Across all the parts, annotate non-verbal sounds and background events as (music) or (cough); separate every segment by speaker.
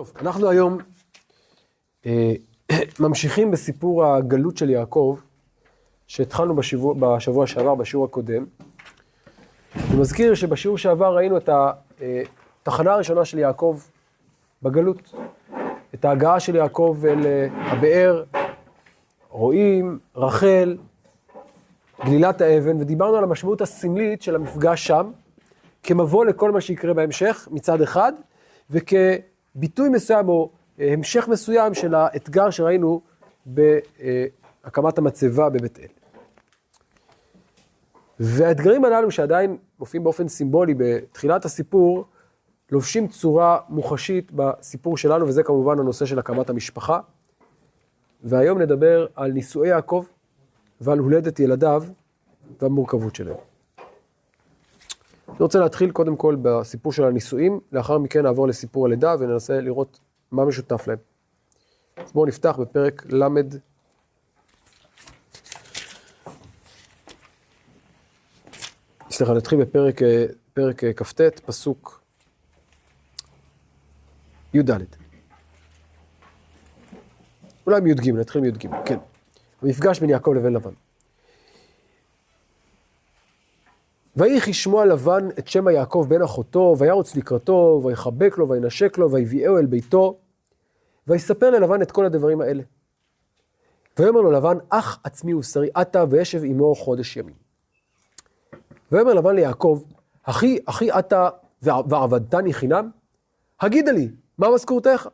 Speaker 1: טוב, אנחנו היום אה, (clears throat) ממשיכים בסיפור הגלות של יעקב, שהתחלנו בשבוע, בשבוע שעבר, בשיעור הקודם. אני מזכיר שבשיעור שעבר ראינו את התחנה הראשונה של יעקב בגלות, את ההגעה של יעקב אל אה, הבאר, רואים, רחל, גלילת האבן, ודיברנו על המשמעות הסמלית של המפגש שם, כמבוא לכל מה שיקרה בהמשך מצד אחד, וכביטוי מסוים או אה, המשך מסוים של האתגר שראינו בהקמת המצבה בבית אל. והאתגרים הללו שעדיין מופיעים באופן סימבולי בתחילת הסיפור, לובשים צורה מוחשית בסיפור שלנו, וזה כמובן הנושא של הקמת המשפחה. והיום נדבר על נישואי יעקב ועל הולדת ילדיו והמורכבות שלהם. אני רוצה להתחיל קודם כל בסיפור של הנישואים, לאחר מכן נעבור לסיפור הלידה וננסה לראות מה משותף להם. אז בואו נפתח בפרק ל' סליחה, נתחיל בפרק פרק כ"ט, פסוק י"ד. אולי מי"ג, נתחיל מי"ג, כן. המפגש בין יעקב לבין לבן. ויהי כשמוע לבן את שם יעקב בן אחותו, וירוץ לקראתו, ויחבק לו, וינשק לו, ויביאהו אל ביתו, ויספר ללבן את כל הדברים האלה. ויאמר לו לבן, אח עצמי ובשרי עתה, וישב עמו חודש ימים. ויאמר לבן ליעקב, אחי, אחי עתה ועבדתני חינם? הגידה לי, מה משכורתך?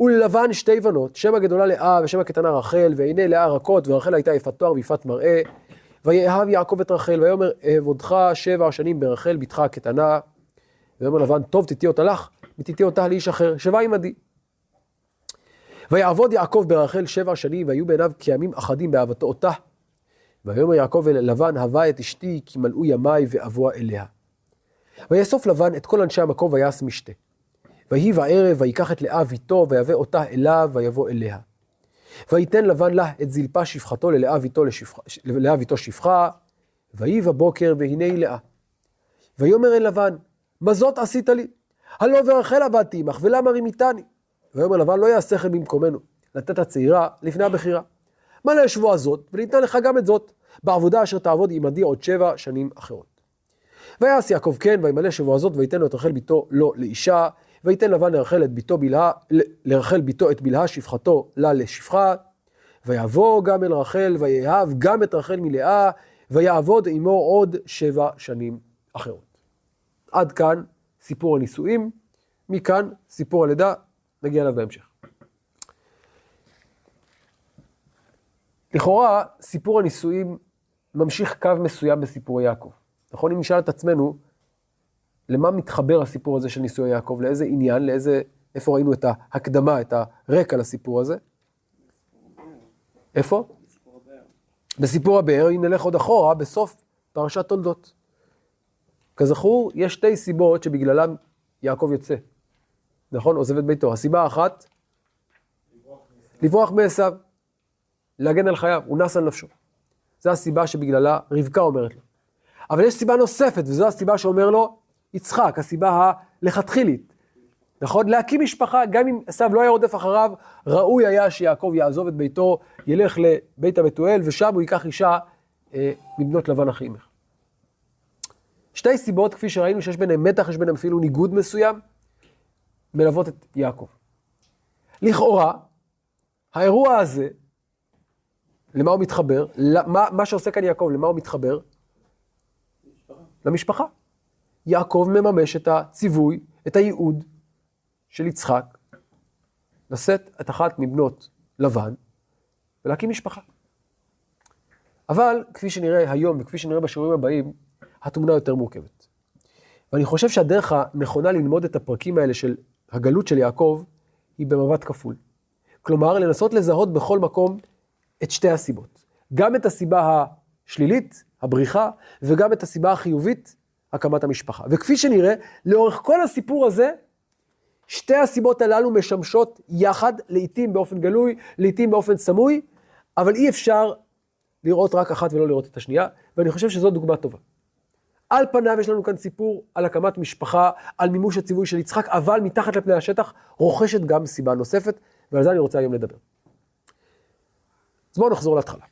Speaker 1: וללבן שתי בנות, שם הגדולה לאה ושם הקטנה רחל, והנה לאה רכות, ורחל הייתה יפת תואר ויפת מראה. ויאהב יעקב את רחל, ויאמר אעבודך שבע שנים ברחל בתך הקטנה. ויאמר לבן, טוב תיתי אותה לך, ותיתי אותה לאיש אחר, שבה עמדי. ויעבוד יעקב ברחל שבע שנים, והיו בעיניו כימים אחדים באהבתו אותה. ויאמר יעקב אל לבן, הווה את אשתי, כי מלאו ימיי ואבוה אליה. ויאסוף לבן את כל אנשי המקום ויעש משתה. ויהי בערב, ויקח את לאה ביתו, ויבא אותה אליו, ויבוא אליה. ויתן לבן לה את זלפה שפחתו ללאה ביתו שפחה, ויהי בבוקר, והנה היא לאה. ויאמר אל לבן, מה זאת עשית לי? הלא ורחל עבדתי עמך, ולמה רימיתני? ויאמר לבן, לא יעשה כן במקומנו, לתת הצעירה לפני הבכירה. מלא לשבועה זאת, וניתנה לך גם את זאת, בעבודה אשר תעבוד עמדי עוד שבע שנים אחרות. ויעש יעקב כן, וימלא שבועה זאת, ויתן לו את רחל ביתו לו לאישה, ויתן לבן לרחל את ביתו בלהה, לרחל ביתו את בלהה שפחתו לה לשפחה, ויבוא גם אל רחל, ויאהב גם את רחל מלאה, ויעבוד עמו עוד שבע שנים אחרות. עד כאן סיפור הנישואים, מכאן סיפור הלידה, נגיע אליו בהמשך. לכאורה, סיפור הנישואים ממשיך קו מסוים בסיפורי יעקב. נכון? אם נשאל את עצמנו, למה מתחבר הסיפור הזה של נישואי יעקב? לאיזה עניין? לאיזה... איפה ראינו את ההקדמה, את הרקע לסיפור הזה? איפה? בסיפור הבאר, אם נלך עוד אחורה, בסוף פרשת תולדות. כזכור, יש שתי סיבות שבגללם יעקב יוצא. נכון? עוזב את ביתו. הסיבה האחת, לברוח מעשיו, להגן על חייו, הוא נס על נפשו. זו הסיבה שבגללה רבקה אומרת לו. אבל יש סיבה נוספת, וזו הסיבה שאומר לו, יצחק, הסיבה הלכתחילית. נכון? להקים משפחה, גם אם עשיו לא היה רודף אחריו, ראוי היה שיעקב יעזוב את ביתו, ילך לבית הבתואל, ושם הוא ייקח אישה אה, מבנות לבן אחימך. שתי סיבות, כפי שראינו, שיש ביניהם מתח, יש ביניהם אפילו ניגוד מסוים, מלוות את יעקב. לכאורה, האירוע הזה, למה הוא מתחבר? למה, מה שעושה כאן יעקב, למה הוא מתחבר? למשפחה. למשפחה. יעקב מממש את הציווי, את הייעוד של יצחק, לשאת את אחת מבנות לבן ולהקים משפחה. אבל כפי שנראה היום וכפי שנראה בשיעורים הבאים, התמונה יותר מורכבת. ואני חושב שהדרך הנכונה ללמוד את הפרקים האלה של הגלות של יעקב, היא במבט כפול. כלומר, לנסות לזהות בכל מקום את שתי הסיבות. גם את הסיבה השלילית, הבריחה, וגם את הסיבה החיובית, הקמת המשפחה. וכפי שנראה, לאורך כל הסיפור הזה, שתי הסיבות הללו משמשות יחד, לעתים באופן גלוי, לעתים באופן סמוי, אבל אי אפשר לראות רק אחת ולא לראות את השנייה, ואני חושב שזו דוגמה טובה. על פניו יש לנו כאן סיפור על הקמת משפחה, על מימוש הציווי של יצחק, אבל מתחת לפני השטח רוכשת גם סיבה נוספת, ועל זה אני רוצה היום לדבר. אז בואו נחזור להתחלה.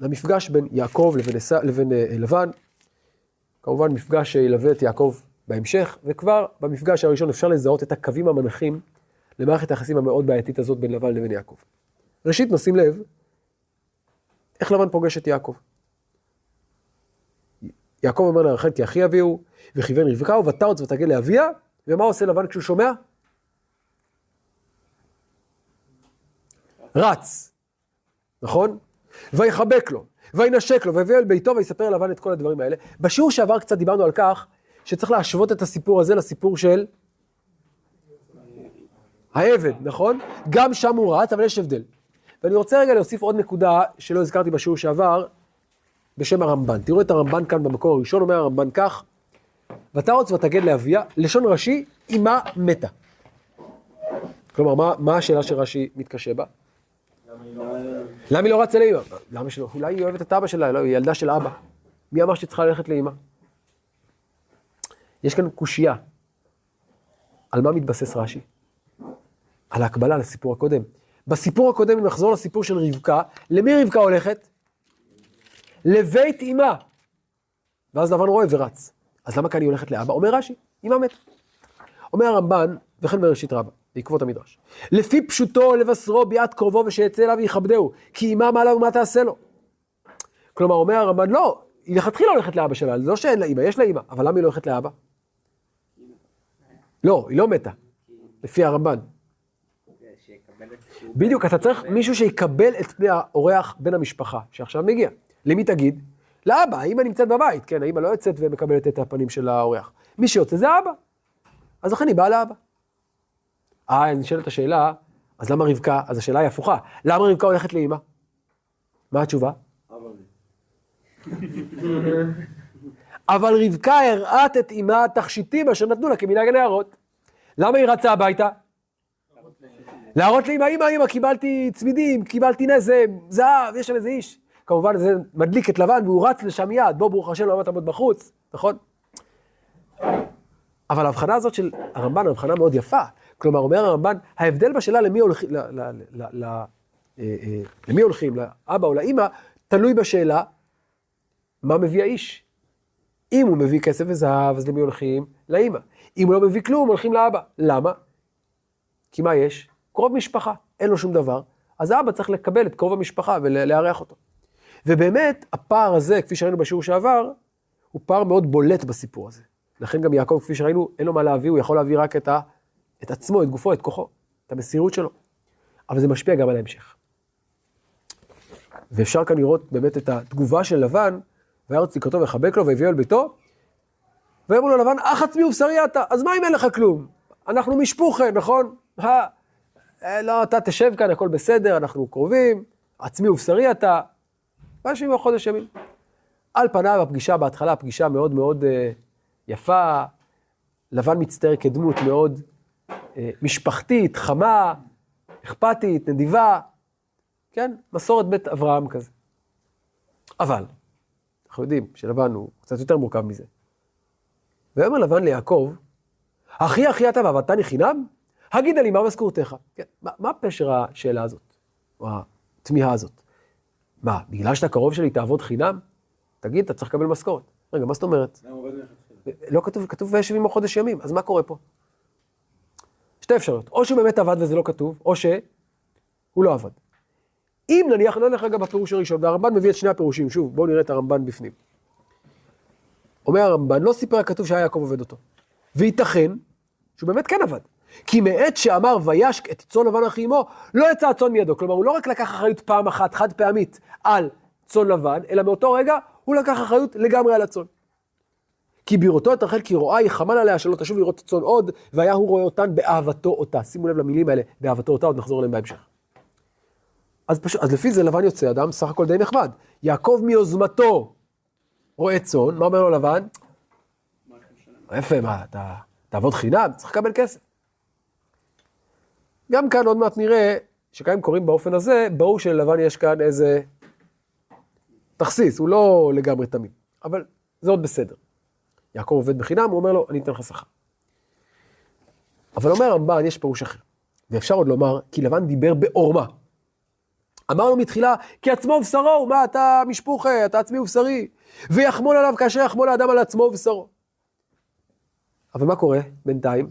Speaker 1: למפגש בין יעקב לבין, לבין uh, לבן, כמובן מפגש שילווה את יעקב בהמשך, וכבר במפגש הראשון אפשר לזהות את הקווים המנחים למערכת היחסים המאוד בעייתית הזאת בין לבן לבין יעקב. ראשית, נשים לב איך לבן פוגש את יעקב. יעקב אומר לרחל כי אחי אביהו, וכיוון רבקה ובתרץ ותגל לאביה, ומה עושה לבן כשהוא שומע? רץ, נכון? ויחבק לו, וינשק לו, ויביא אל ביתו ויספר לבן את כל הדברים האלה. בשיעור שעבר קצת דיברנו על כך שצריך להשוות את הסיפור הזה לסיפור של העבד, נכון? גם שם הוא רץ, אבל יש הבדל. ואני רוצה רגע להוסיף עוד נקודה שלא הזכרתי בשיעור שעבר, בשם הרמב"ן. תראו את הרמב"ן כאן במקור הראשון, אומר הרמב"ן כך, ותרוץ ותגד לאביה, לשון רש"י, אמה מתה. כלומר, מה, מה השאלה שרש"י מתקשה בה? למה היא לא רצה לאמא? למה שלא? אולי היא אוהבת את אבא שלה, לא, היא ילדה של אבא. מי אמר שהיא צריכה ללכת לאמא? יש כאן קושייה. על מה מתבסס רש"י? על ההקבלה לסיפור הקודם. בסיפור הקודם, אם נחזור לסיפור של רבקה, למי רבקה הולכת? לבית אמה. ואז לבן רואה ורץ. אז למה כאן היא הולכת לאבא? אומר רש"י, אמה מת. אומר הרמב"ן, וכן בראשית רבה, בעקבות המדרש. לפי פשוטו לבשרו ביאת קרובו ושיצא אליו ויכבדהו, כי אמה מה לה ומה תעשה לו. כלומר, אומר הרמב"ן, לא, היא לכתחילה הולכת לאבא שלה, לא שאין לה אימא, יש לה אימא, אבל למה היא לא הולכת לאבא? לא, היא לא מתה, לפי הרמב"ן. בדיוק, אתה צריך מישהו שיקבל את פני האורח בן המשפחה, שעכשיו מגיע. למי תגיד? לאבא, האמא נמצאת בבית, כן, האמא לא יוצאת ומקבלת את הפנים של האורח. מי שיוצא זה אבא. אז לכן היא באה לאבא. אה, נשאלת השאלה, אז למה רבקה? אז השאלה היא הפוכה. למה רבקה הולכת לאמא? מה התשובה? אבל רבקה הראת את אמה התכשיטים אשר נתנו לה כמנהג הנערות. למה היא רצה הביתה? להראות לאמא, אמא, אמא, קיבלתי צמידים, קיבלתי נזם, זהב, יש שם איזה איש. כמובן זה מדליק את לבן והוא רץ לשם מיד, בוא ברוך השם לא תעמוד בחוץ, נכון? אבל ההבחנה הזאת של הרמב"ן, הבחנה מאוד יפה. כלומר, אומר הרמב"ן, ההבדל בשאלה למי הולכים, אה, אה, למי הולכים, לאבא או לאימא, תלוי בשאלה מה מביא האיש. אם הוא מביא כסף וזהב, אז למי הולכים? לאימא. אם הוא לא מביא כלום, הולכים לאבא. למה? כי מה יש? קרוב משפחה, אין לו שום דבר, אז האבא צריך לקבל את קרוב המשפחה ולארח אותו. ובאמת, הפער הזה, כפי שראינו בשיעור שעבר, הוא פער מאוד בולט בסיפור הזה. לכן גם יעקב, כפי שראינו, אין לו מה להביא, הוא יכול להביא רק את, ה, את עצמו, את גופו, את כוחו, את המסירות שלו. אבל זה משפיע גם על ההמשך. ואפשר כאן לראות באמת את התגובה של לבן, וירץ לקראתו ויחבק לו ויביאו אל ביתו, ויאמרו לו לבן, אח עצמי ובשרי אתה, אז מה אם אין לך כלום? אנחנו משפוחה, נכון? אה, לא, אתה תשב כאן, הכל בסדר, אנחנו קרובים, עצמי ובשרי אתה, ויושבים חודש ימים. על פניו הפגישה בהתחלה, פגישה מאוד מאוד uh, יפה, לבן מצטייר כדמות מאוד משפחתית, חמה, אכפתית, נדיבה, כן? מסורת בית אברהם כזה. אבל, אנחנו יודעים שלבן הוא קצת יותר מורכב מזה. ויאמר לבן ליעקב, אחי אחי אתה ועבדתני חינם? הגידה לי מה משכורתך. כן, מה, מה פשר השאלה הזאת, או התמיהה הזאת? מה, בגלל שאתה קרוב שלי תעבוד חינם? תגיד, אתה צריך לקבל משכורת. רגע, מה זאת אומרת? לא כתוב, כתוב וישב עמו חודש ימים, אז מה קורה פה? שתי אפשרויות, או שהוא באמת עבד וזה לא כתוב, או שהוא לא עבד. אם נניח, לא נלך רגע בפירוש הראשון, והרמב"ן מביא את שני הפירושים, שוב, בואו נראה את הרמב"ן בפנים. אומר הרמב"ן, לא סיפר הכתוב שהיה יעקב עובד אותו. וייתכן שהוא באמת כן עבד. כי מעת שאמר וישק את צאן לבן אחי אמו, לא יצא הצאן מידו. כלומר, הוא לא רק לקח אחריות פעם אחת, חד פעמית, על צאן לבן, אלא מאותו רגע הוא לקח אחריות לגמרי על הצאן. כי בראותו את רחל כי רואה היא חמן עליה שלא תשוב לראות צאן עוד, והיה הוא רואה אותן באהבתו אותה. שימו לב למילים האלה, באהבתו אותה, עוד נחזור אליהם בהמשך. אז, פשוט, אז לפי זה לבן יוצא אדם סך הכל די נחמד. יעקב מיוזמתו רואה צאן, מה אומר לו לבן? יפה, מה, אתה תעבוד חינם? צריך לקבל כסף. גם כאן עוד מעט נראה שגם אם קוראים באופן הזה, ברור שללבן יש כאן איזה תכסיס, הוא לא לגמרי תמיד, אבל זה עוד בסדר. יעקב עובד בחינם, הוא אומר לו, אני אתן לך שכר. אבל אומר הרמב"ן, יש פירוש אחר. ואפשר עוד לומר, כי לבן דיבר בעורמה. אמרנו מתחילה, כי עצמו ובשרו, מה אתה משפוחה, אתה עצמי ובשרי. ויחמול עליו כאשר יחמול האדם על עצמו ובשרו. אבל מה קורה בינתיים?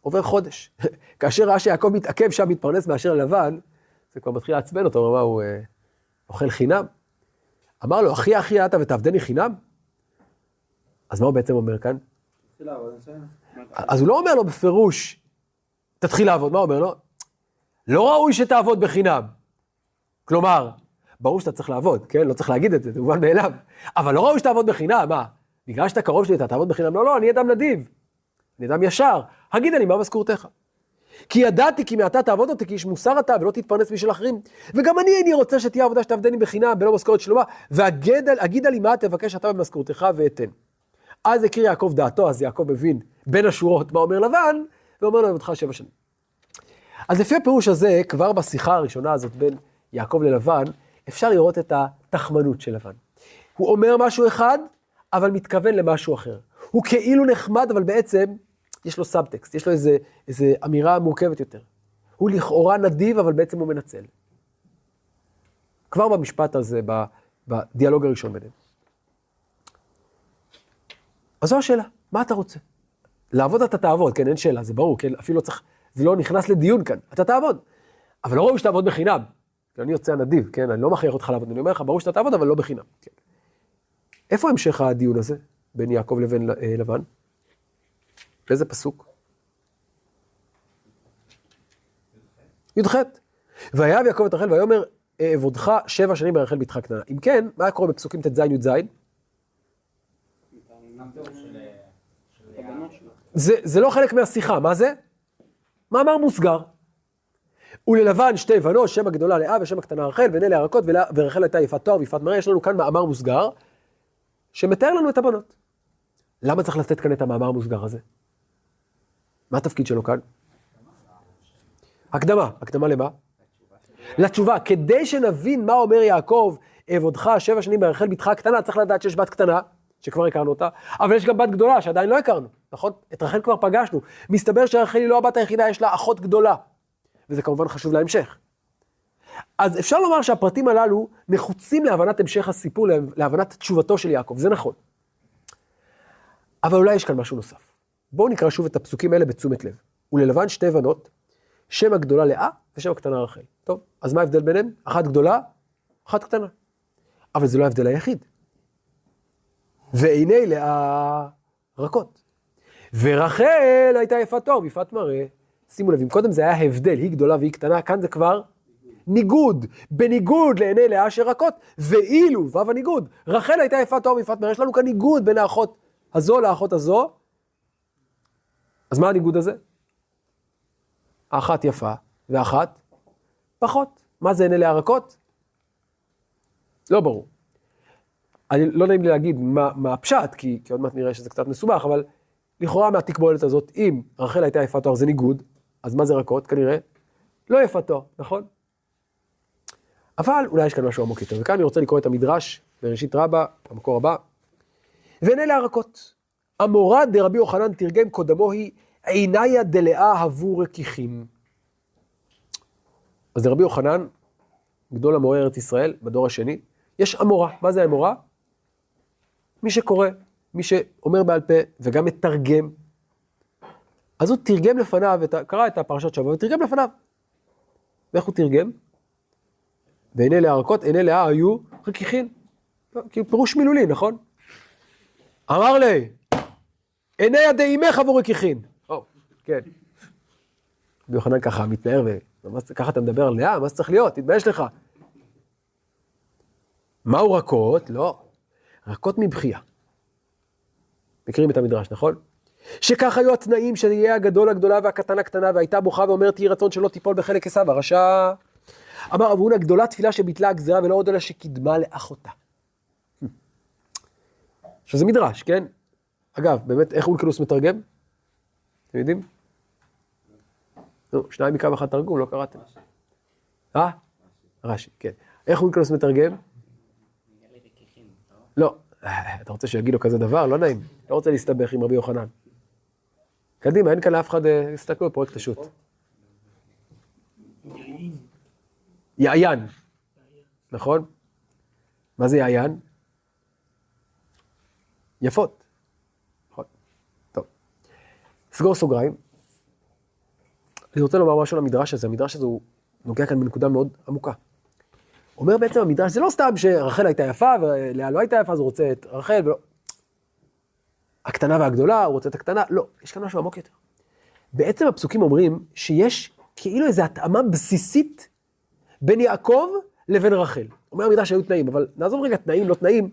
Speaker 1: עובר חודש. (laughs) כאשר ראה שיעקב מתעכב שם, מתפרנס מאשר לבן, זה כבר מתחיל לעצבן אותו, הוא אמר, הוא אה, אוכל חינם? אמר לו, אחי אחי אתה ותעבדני חינם? אז מה הוא בעצם אומר כאן? אז הוא לא אומר לו בפירוש, תתחיל לעבוד, מה הוא אומר לו? לא ראוי שתעבוד בחינם. כלומר, ברור שאתה צריך לעבוד, כן? לא צריך להגיד את זה, זה מובן מאליו. אבל לא ראוי שתעבוד בחינם, מה? בגלל שאתה קרוב שלי, אתה תעבוד בחינם? לא, לא, אני אדם נדיב. אני אדם ישר. הגיד אני, מה משכורתך? כי ידעתי כי מעתה תעבוד אותי, כי איש מוסר אתה, ולא תתפרנס בשביל אחרים. וגם אני איני רוצה שתהיה עבודה שתעבדני בחינם, בלא משכורת שלמה, ואגידה לי מה תבקש אתה במשכורתך ואתן. אז הקריא יעקב דעתו, אז יעקב מבין בין השורות מה אומר לבן, ואומר לו, עבודך שבע שנים. אז לפי הפירוש הזה, כבר בשיחה הראשונה הזאת בין יעקב ללבן, אפשר לראות את התחמנות של לבן. הוא אומר משהו אחד, אבל מתכוון למשהו אחר. הוא כאילו נחמד, אבל בעצם יש לו סאבטקסט, יש לו איזה, איזה אמירה מורכבת יותר. הוא לכאורה נדיב, אבל בעצם הוא מנצל. כבר במשפט הזה, בדיאלוג הראשון ביניהם. אז זו השאלה, מה אתה רוצה? לעבוד אתה תעבוד, כן, אין שאלה, זה ברור, כן, אפילו צריך, זה לא נכנס לדיון כאן, אתה תעבוד. אבל לא ראוי שתעבוד בחינם. אני יוצא נדיב, כן, אני לא מכריח אותך לעבוד, אני אומר לך, ברור שאתה תעבוד, אבל לא בחינם. כן. איפה המשך הדיון הזה בין יעקב לבין אה, לבן? באיזה פסוק? י"ח. ויהב יעקב את רחל ויאמר, אעבודך שבע שנים ברחל בתך קטנה. אם כן, מה קורה בפסוקים ט"ז י"ז? זה, זה לא חלק מהשיחה, מה זה? מאמר מוסגר. וללבן שתי בנות, שם הגדולה לאה ושם הקטנה רחל, והנה לירקות, ורחל הייתה יפת תואר ויפת מראה, יש לנו כאן מאמר מוסגר, שמתאר לנו את הבנות. למה צריך לתת כאן את המאמר המוסגר הזה? מה התפקיד שלו כאן? הקדמה, הקדמה למה? לתשובה, כדי שנבין מה אומר יעקב, אעבודך שבע שנים ברחל בתך הקטנה, צריך לדעת שיש בת קטנה, שכבר הכרנו אותה, אבל יש גם בת גדולה שעדיין לא הכרנו, נכון? את רחל כבר פגשנו. מסתבר שרחל היא לא הבת היחידה, יש לה אחות גדולה. וזה כמובן חשוב להמשך. אז אפשר לומר שהפרטים הללו נחוצים להבנת המשך הסיפור, להבנת תשובתו של יעקב, זה נכון. אבל אולי יש כאן משהו נוסף. בואו נקרא שוב את הפסוקים האלה בתשומת לב. וללבן שתי בנות, שם הגדולה לאה ושם הקטנה רחל. טוב, אז מה ההבדל ביניהם? אחת גדולה, אחת קטנה. אבל זה לא ההבדל היחיד. ועיני לאה רכות. ורחל הייתה יפת תואר ויפת מראה. שימו לב, אם קודם זה היה הבדל, היא גדולה והיא קטנה, כאן זה כבר ניגוד. בניגוד לעיני לאה שרכות, ואילו, וו הניגוד, רחל הייתה יפת תואר ויפת מראה, יש לנו כאן ניגוד בין האחות הזו לאחות הזו. אז מה הניגוד הזה? האחת יפה, ואחת פחות. מה זה עיני לאה רכות? לא ברור. אני, לא נעים לי להגיד מה, מה הפשט, כי, כי עוד מעט נראה שזה קצת מסובך, אבל לכאורה מהתקבולת הזאת, אם רחל הייתה יפת תואר זה ניגוד, אז מה זה רכות? כנראה לא יפת תואר, נכון? אבל אולי יש כאן משהו עמוק יותר, וכאן אני רוצה לקרוא את המדרש בראשית רבה, המקור הבא. והן אלה הרכות. המורה דרבי יוחנן תרגם קודמו היא עיניה דלאה הבו רכיכים. אז רבי יוחנן, גדול המורה ארץ ישראל, בדור השני, יש אמורה. מה זה אמורה? מי שקורא, מי שאומר בעל פה וגם מתרגם. אז הוא תרגם לפניו, את, קרא את הפרשת שבוע ותרגם לפניו. ואיך הוא תרגם? ועיני לאה עיני לאה היו רכיכין. כאילו פירוש מילולי, נכון? אמר לי, עיני ידי אימך עבור רכיכין. או, כן. רבי יוחנן ככה מתנער, וככה אתה מדבר על לאה, מה זה צריך להיות? תתבייש לך. מהו רכות? לא. רכות מבכייה. מכירים את המדרש, נכון? שכך היו התנאים של יהיה הגדול הגדולה והקטן הקטנה, והייתה בוכה ואומרת, יהי רצון שלא תיפול בחלק עשיו, הרשע... אמר אבונה גדולה תפילה שביטלה הגזירה ולא עוד אלא שקידמה לאחותה. עכשיו זה מדרש, כן? אגב, באמת, איך אולקלוס מתרגם? אתם יודעים? נו, שניים מקו אחד תרגום, לא קראתם. אה? רש"י, כן. איך אולקלוס מתרגם? לא, "אה, אתה רוצה שיגיד לו כזה דבר? לא נעים. לא רוצה להסתבך עם רבי יוחנן. קדימה, אין כאן לאף אחד, אה, תסתכלו על פרויקט השו"ת. יעיין, נכון? מה זה יעיין? יפות. נכון. טוב. סגור סוגריים. אני רוצה לומר משהו על המדרש הזה, המדרש הזה הוא נוגע כאן בנקודה מאוד עמוקה. אומר בעצם המדרש, זה לא סתם שרחל הייתה יפה ולאה לא הייתה יפה, אז הוא רוצה את רחל ולא... הקטנה והגדולה, הוא רוצה את הקטנה, לא, יש כאן משהו עמוק יותר. בעצם הפסוקים אומרים שיש כאילו איזו התאמה בסיסית בין יעקב לבין רחל. אומר המדרש שהיו תנאים, אבל נעזוב רגע תנאים, לא תנאים.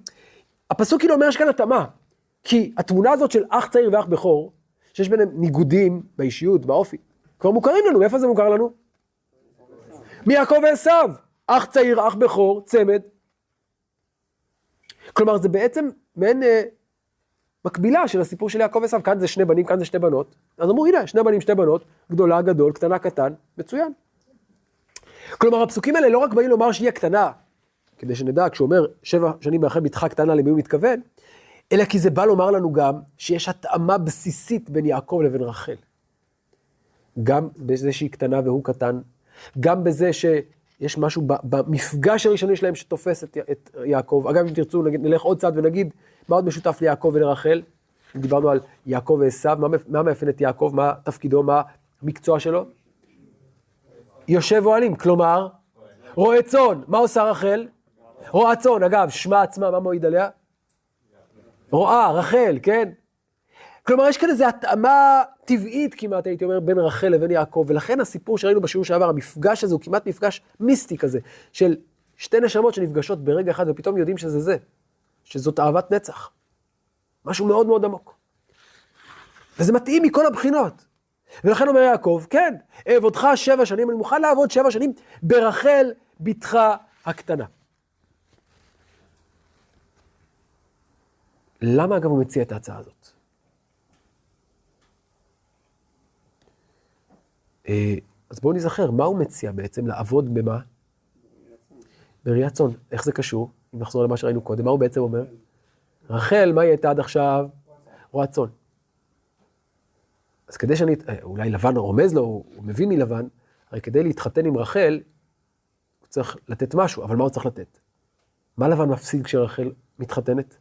Speaker 1: הפסוק כאילו אומר, יש כאן התאמה. כי התמונה הזאת של אח צעיר ואח בכור, שיש ביניהם ניגודים באישיות, באופי, כבר מוכרים לנו, מאיפה זה מוכר לנו? מיעקב ועשו, אח צעיר, אח בכור, צמד. כלומר, זה בעצם מעין אה, מקבילה של הסיפור של יעקב ועשו, כאן זה שני בנים, כאן זה שתי בנות. אז אמרו, הנה, שני בנים, שתי בנות, גדולה, גדול, קטנה, קטן, מצוין. כלומר, הפסוקים האלה לא רק באים לומר שהיא הקטנה, כדי שנדע, כשהוא אומר שבע שנים מאחרי בתך קטנה, למי הוא מתכוון, אלא כי זה בא לומר לנו גם שיש התאמה בסיסית בין יעקב לבין רחל. גם בזה שהיא קטנה והוא קטן, גם בזה שיש משהו במפגש הראשוני שלהם שתופס את, את יעקב. אגב, אם תרצו, נגיד, נלך עוד צעד ונגיד, מה עוד משותף ליעקב ולרחל? דיברנו על יעקב ועשו, מה, מה מאפיין את יעקב, מה תפקידו, מה המקצוע שלו? יושב אוהלים, כלומר, רועה צאן. מה עושה רחל? רועה צאן, אגב, שמה עצמה, מה מועיד עליה? רועה, רחל, כן? כלומר, יש כאן איזו התאמה טבעית כמעט, הייתי אומר, בין רחל לבין יעקב, ולכן הסיפור שראינו בשיעור שעבר, המפגש הזה הוא כמעט מפגש מיסטי כזה, של שתי נשמות שנפגשות ברגע אחד, ופתאום יודעים שזה זה, שזאת אהבת נצח. משהו מאוד מאוד עמוק. וזה מתאים מכל הבחינות. ולכן אומר יעקב, כן, אעבודך שבע שנים, אני מוכן לעבוד שבע שנים ברחל בתך הקטנה. למה אגב הוא מציע את ההצעה הזאת? אז בואו נזכר, מה הוא מציע בעצם? לעבוד במה? בראיית צאן. איך זה קשור? אם נחזור למה שראינו קודם, מה הוא בעצם אומר? רחל, מה היא הייתה עד עכשיו? רועת צאן. אז כדי שאני, אה, אולי לבן רומז לו, הוא מבין מלבן, הרי כדי להתחתן עם רחל, הוא צריך לתת משהו, אבל מה הוא צריך לתת? מה לבן מפסיד כשרחל מתחתנת?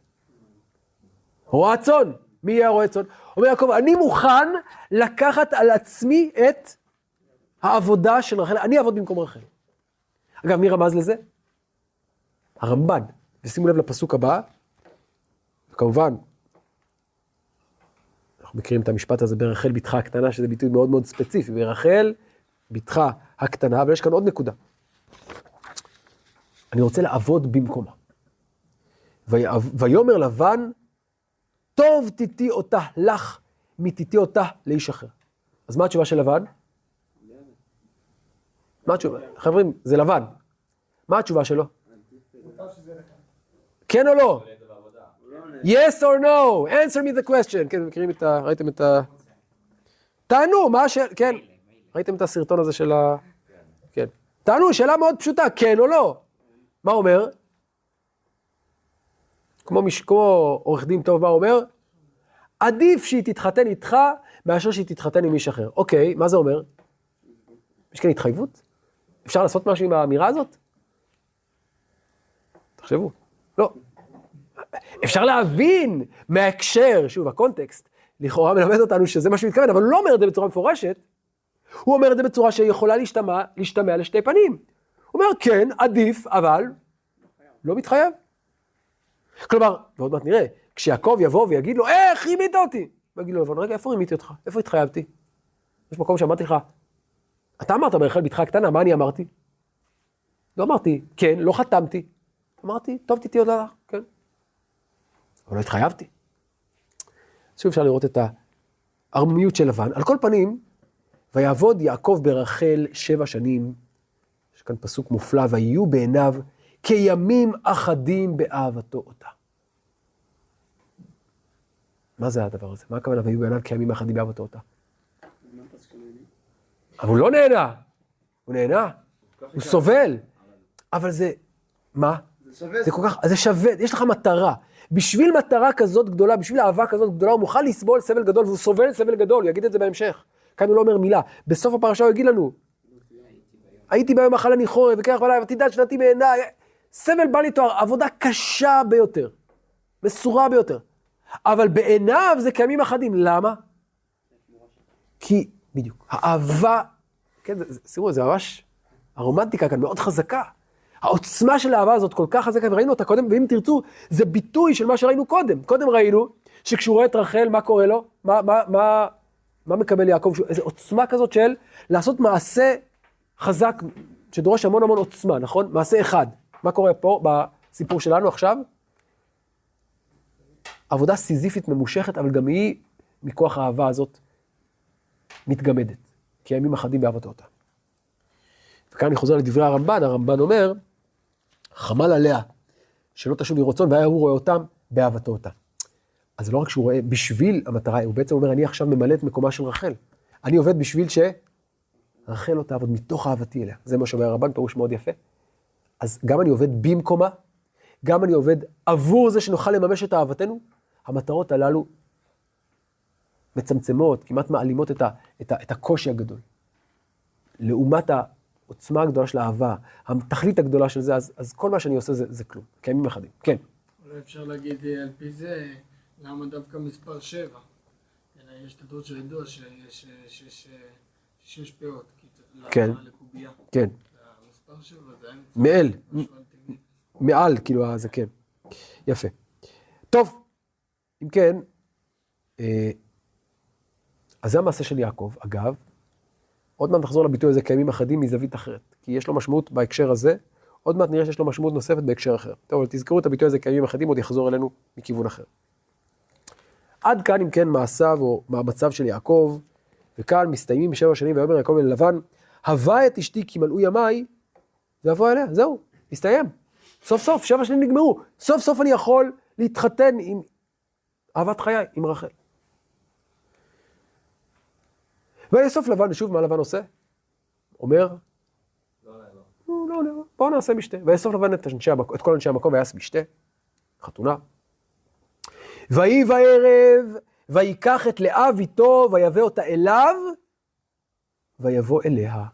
Speaker 1: רועה צאן. מי יהיה הרועה צאן? אומר יעקב, אני מוכן לקחת על עצמי את העבודה של רחל, אני אעבוד במקום רחל. אגב, מי רמז לזה? הרמב"ן. ושימו לב לפסוק הבא, וכמובן, אנחנו מכירים את המשפט הזה ברחל בתך הקטנה, שזה ביטוי מאוד מאוד ספציפי, ברחל בתך הקטנה, אבל יש כאן עוד נקודה. אני רוצה לעבוד במקומה. ויאמר לבן, טוב תיתי אותה לך, מתיתי אותה לאיש אחר. אז מה התשובה של לבן? מה התשובה? חברים, זה לבן. מה התשובה שלו? כן או לא? yes or no, answer me the question. כן, מכירים את ה... ראיתם את ה... תענו, מה השאלה? כן. ראיתם את הסרטון הזה של ה... כן. תענו, שאלה מאוד פשוטה, כן או לא? מה אומר? כמו, מש... כמו עורך דין טוב, מה אומר? עדיף שהיא תתחתן איתך מאשר שהיא תתחתן עם איש אחר. אוקיי, מה זה אומר? יש כאן התחייבות? אפשר לעשות משהו עם האמירה הזאת? תחשבו. לא. אפשר להבין מההקשר, שוב, הקונטקסט, לכאורה מלמד אותנו שזה מה שהוא מתכוון, אבל הוא לא אומר את זה בצורה מפורשת, הוא אומר את זה בצורה שיכולה להשתמע, להשתמע לשתי פנים. הוא אומר, כן, עדיף, אבל לא מתחייב. כלומר, ועוד מעט נראה, כשיעקב יבוא ויגיד לו, איך רימית אותי? הוא יגיד לו, לבן, רגע, איפה רימיתי אותך? איפה התחייבתי? יש מקום שאמרתי לך, אתה אמרת ברחל בתך הקטנה, מה אני אמרתי? לא אמרתי, כן, לא חתמתי. אמרתי, טוב, תיתי עוד לך, כן. אבל לא התחייבתי. שוב אפשר לראות את הערמומיות של לבן. על כל פנים, ויעבוד יעקב ברחל שבע שנים, יש כאן פסוק מופלא, ויהיו בעיניו כימים אחדים באהבתו אותה. מה זה הדבר הזה? מה הכוונה ויהיו בעיניו כימים אחדים באהבתו אותה? אבל הוא לא נהנה, הוא נהנה, הוא סובל. אבל זה, מה?
Speaker 2: זה
Speaker 1: כל כך, זה שווה, יש לך מטרה. בשביל מטרה כזאת גדולה, בשביל אהבה כזאת גדולה, הוא מוכן לסבול סבל גדול, והוא סובל סבל גדול, הוא יגיד את זה בהמשך. כאן הוא לא אומר מילה. בסוף הפרשה הוא יגיד לנו, הייתי ביום אכל אני חורף, וכך בלילה, ותדע שנתי בעיניי. סבל בל יתואר, עבודה קשה ביותר, מסורה ביותר. אבל בעיניו זה כימים אחדים, למה? כי, בדיוק, האהבה, כן, שימו, זה ממש, הרומנטיקה כאן מאוד חזקה. העוצמה של האהבה הזאת כל כך חזקה, וראינו אותה קודם, ואם תרצו, זה ביטוי של מה שראינו קודם. קודם ראינו שכשהוא רואה את רחל, מה קורה לו? מה, מה, מה, מה מקבל יעקב? איזו עוצמה כזאת של לעשות מעשה חזק, שדורש המון המון עוצמה, נכון? מעשה אחד. מה קורה פה בסיפור שלנו עכשיו? עבודה סיזיפית ממושכת, אבל גם היא, מכוח האהבה הזאת, מתגמדת. כי הימים אחדים באהבתו אותה. וכאן אני חוזר לדברי הרמב"ן, הרמב"ן אומר, חמל עליה, שלא תשוב מרצון, והיה הוא רואה אותם באהבתו אותה. אז זה לא רק שהוא רואה בשביל המטרה, הוא בעצם אומר, אני עכשיו ממלא את מקומה של רחל. אני עובד בשביל שרחל לא תעבוד מתוך אהבתי אליה. זה מה שאומר הרמב"ן, פירוש מאוד יפה. אז גם אני עובד במקומה, גם אני עובד עבור זה שנוכל לממש את אהבתנו. המטרות הללו מצמצמות, כמעט מעלימות את, ה, את, ה, את הקושי הגדול. לעומת העוצמה הגדולה של האהבה, התכלית הגדולה של זה, אז, אז כל מה שאני עושה זה, זה כלום, קיימים אחדים. כן.
Speaker 3: אולי אפשר להגיד אה, על פי זה, למה דווקא מספר שבע? אלא יש את הדוד שיש אה, שיש, שש פאות, זה-
Speaker 1: כן.
Speaker 3: למה לקובייה.
Speaker 1: כן,
Speaker 3: המספר שבע זה היה
Speaker 1: מאל,
Speaker 3: משהו על טבעי.
Speaker 1: מעל, כאילו, זה כן. יפה. טוב, אם כן, אה, אז זה המעשה של יעקב. אגב, עוד מעט נחזור לביטוי הזה קיימים אחדים מזווית אחרת, כי יש לו משמעות בהקשר הזה, עוד מעט נראה שיש לו משמעות נוספת בהקשר אחר. טוב, אבל תזכרו את הביטוי הזה קיימים אחדים, עוד יחזור אלינו מכיוון אחר. עד כאן, אם כן, מעשיו או מאמציו של יעקב, וכאן מסתיימים שבע שנים, ויאמר יעקב אל לבן, הווה את אשתי כי מלאו ימיי, ואבוא אליה, זהו, הסתיים. סוף סוף, שבע שנים נגמרו. סוף סוף אני יכול להתחתן עם אהבת חיי, עם רחל. ויאסוף לבן, ושוב, מה לבן עושה? אומר, לא, לא, לא, בואו נעשה משתה. ויאסוף לבן את, אנשי המקום, את כל אנשי המקום ויעש משתה, חתונה. ויהי בערב, ויקח את לאה ביתו, ויבא אותה אליו, ויבוא אליה.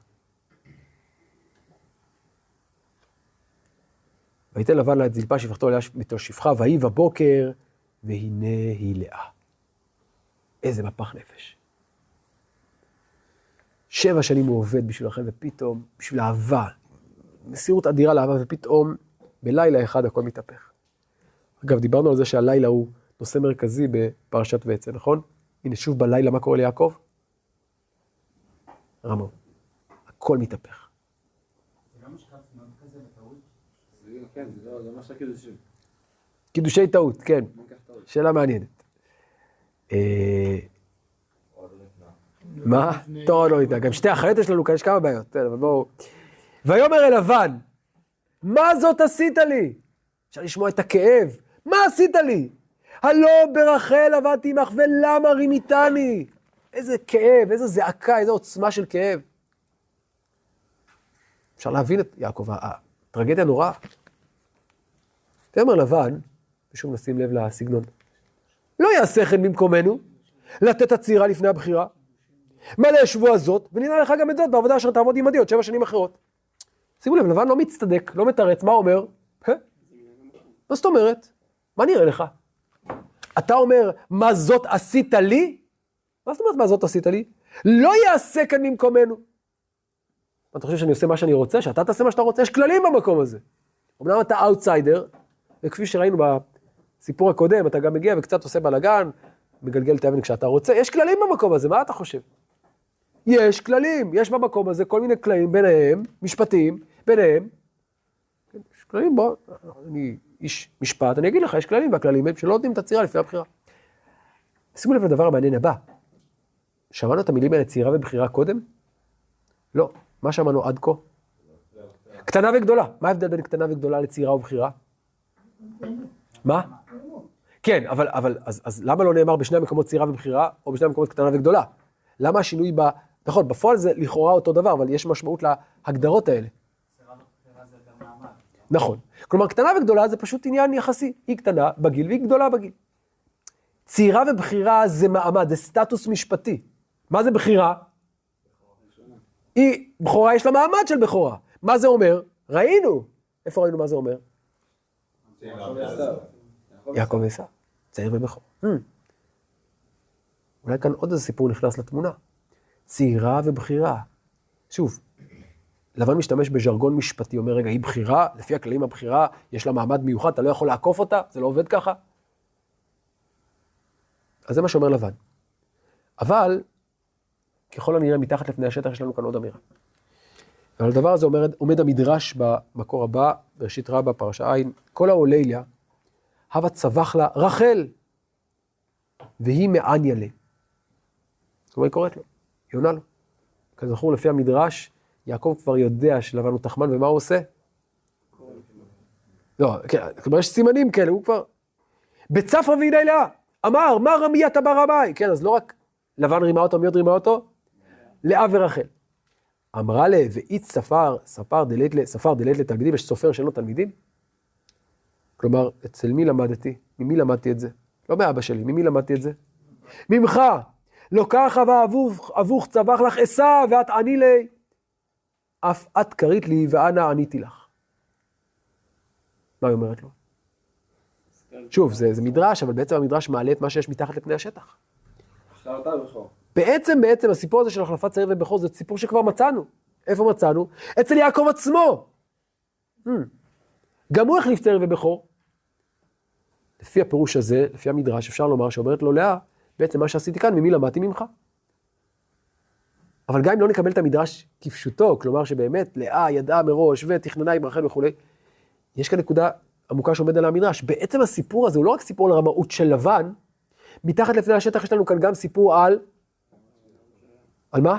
Speaker 1: ויתן לבן לה את זלפה שפחתו אליה ביתו שפחה, ויהי בבוקר, והנה היא לאה. איזה מפח נפש. שבע שנים הוא עובד בשביל רחל, ופתאום, בשביל אהבה, מסירות אדירה לאהבה, ופתאום, בלילה אחד הכל מתהפך. אגב, דיברנו על זה שהלילה הוא נושא מרכזי בפרשת ועצה, נכון? הנה, שוב בלילה, מה קורה ליעקב? רמו. הכל מתהפך.
Speaker 2: כן, לא-.
Speaker 1: קידושי טעות, כן. שאלה מעניינת. אה, מה? תורה לא ניתנה. גם שתי אחיות יש לנו כאן, יש כמה בעיות. בסדר, אבל בואו. ויאמר אל לבן, מה זאת עשית לי? אפשר לשמוע את הכאב. מה עשית לי? הלא ברחל עבדתי עמך, ולמה רימיתני? איזה כאב, איזה זעקה, איזה עוצמה של כאב. אפשר להבין את יעקב, הטרגדיה נוראה. ויאמר לבן, ושוב נשים לב לסגנון, לא יעשה כן במקומנו, לתת הצעירה לפני הבחירה. מלא שבוע הזאת, ונראה לך גם את זאת בעבודה אשר תעבוד עמדי עוד שבע שנים אחרות. שימו לב, לבן לא מצטדק, לא מתרץ, מה אומר? "הא? מה זאת אומרת? מה נראה לך? אתה אומר, מה זאת עשית לי? מה זאת אומרת, מה זאת עשית לי? לא יעשה כאן במקומנו. אתה חושב שאני עושה מה שאני רוצה? שאתה תעשה מה שאתה רוצה? יש כללים במקום הזה. אמנם אתה אאוטסיידר, וכפי שראינו בסיפור הקודם, אתה גם מגיע וקצת עושה בלאגן, מגלגל את האבן כשאתה רוצה, יש כללים במקום הזה, מה אתה חושב? יש כללים, יש במקום הזה כל מיני כללים ביניהם, משפטיים, ביניהם. יש כללים, בוא, אני איש משפט, אני אגיד לך, יש כללים, והכללים הם שלא נותנים את הצעירה לפני הבחירה. שימו לב לדבר המעניין הבא. שמענו את המילים האלה צעירה ובחירה קודם? לא. מה שמענו עד כה? קטנה וגדולה. מה ההבדל בין קטנה וגדולה לצעירה ובחירה? מה? כן, אבל, אבל אז, אז למה לא נאמר בשני המקומות צעירה ובחירה, או בשני המקומות קטנה וגדולה? למה השינוי. נכון, בפועל זה לכאורה אותו דבר, אבל יש משמעות להגדרות האלה. נכון. כלומר, קטנה וגדולה זה פשוט עניין יחסי. היא קטנה בגיל והיא גדולה בגיל. צעירה ובכירה זה מעמד, זה סטטוס משפטי. מה זה בכירה? היא, בכורה יש לה מעמד של בכורה. מה זה אומר? ראינו. איפה ראינו מה זה אומר?
Speaker 2: יעקב ועשיו.
Speaker 1: יעקב ועשיו, צעיר ובכור. Hmm. אולי כאן עוד איזה סיפור נכנס לתמונה. צעירה ובכירה. שוב, לבן משתמש בז'רגון משפטי, אומר, רגע, היא בכירה, לפי הכללים הבכירה, יש לה מעמד מיוחד, אתה לא יכול לעקוף אותה, זה לא עובד ככה. אז זה מה שאומר לבן. אבל, ככל הנראה, מתחת לפני השטח יש לנו כאן עוד אמירה. ועל הדבר הזה עומד, עומד המדרש במקור הבא, בראשית רבה, פרשה עין, כל העוליליה, הווה צבח לה רחל, והיא מעניה לה. כלומר, היא קוראת לו, היא עונה לו. כזכור, לפי המדרש, יעקב כבר יודע שלבן הוא תחמן, ומה הוא עושה? לא, כן, כלומר, יש סימנים כאלה, הוא כבר... בצפרא והנה לאה, אמר, מה רמיית בר רמאי? כן, אז לא רק לבן רימה אותו, מי עוד רימה אותו? לאה ורחל. אמרה לה, ואית ספר, ספר דלית, ספר דלית לתלמידים, יש סופר שאין לו תלמידים? כלומר, אצל מי למדתי? ממי למדתי את זה? לא מאבא שלי, ממי למדתי את זה? ממך. לא ככה ואבוך אבוך צבח לך עשה ואת עני לי. אף את קרית לי ואנה עניתי לך. מה היא אומרת לו? שוב, זה, זה מדרש, אבל בעצם המדרש מעלה את מה שיש מתחת לפני השטח. בעצם, בעצם, הסיפור הזה של החלפת צעיר ובכור זה סיפור שכבר מצאנו. איפה מצאנו? אצל יעקב עצמו. Hmm. גם הוא החליף צעיר ובכור. לפי הפירוש הזה, לפי המדרש, אפשר לומר שאומרת לו לאה, בעצם מה שעשיתי כאן, ממי למדתי ממך. אבל גם אם לא נקבל את המדרש כפשוטו, כלומר שבאמת לאה ידעה מראש ותכננה עם רחל וכולי, יש כאן נקודה עמוקה שעומד על המדרש. בעצם הסיפור הזה הוא לא רק סיפור על הרמאות של לבן, מתחת לפני השטח יש לנו כאן גם סיפור על... על מה?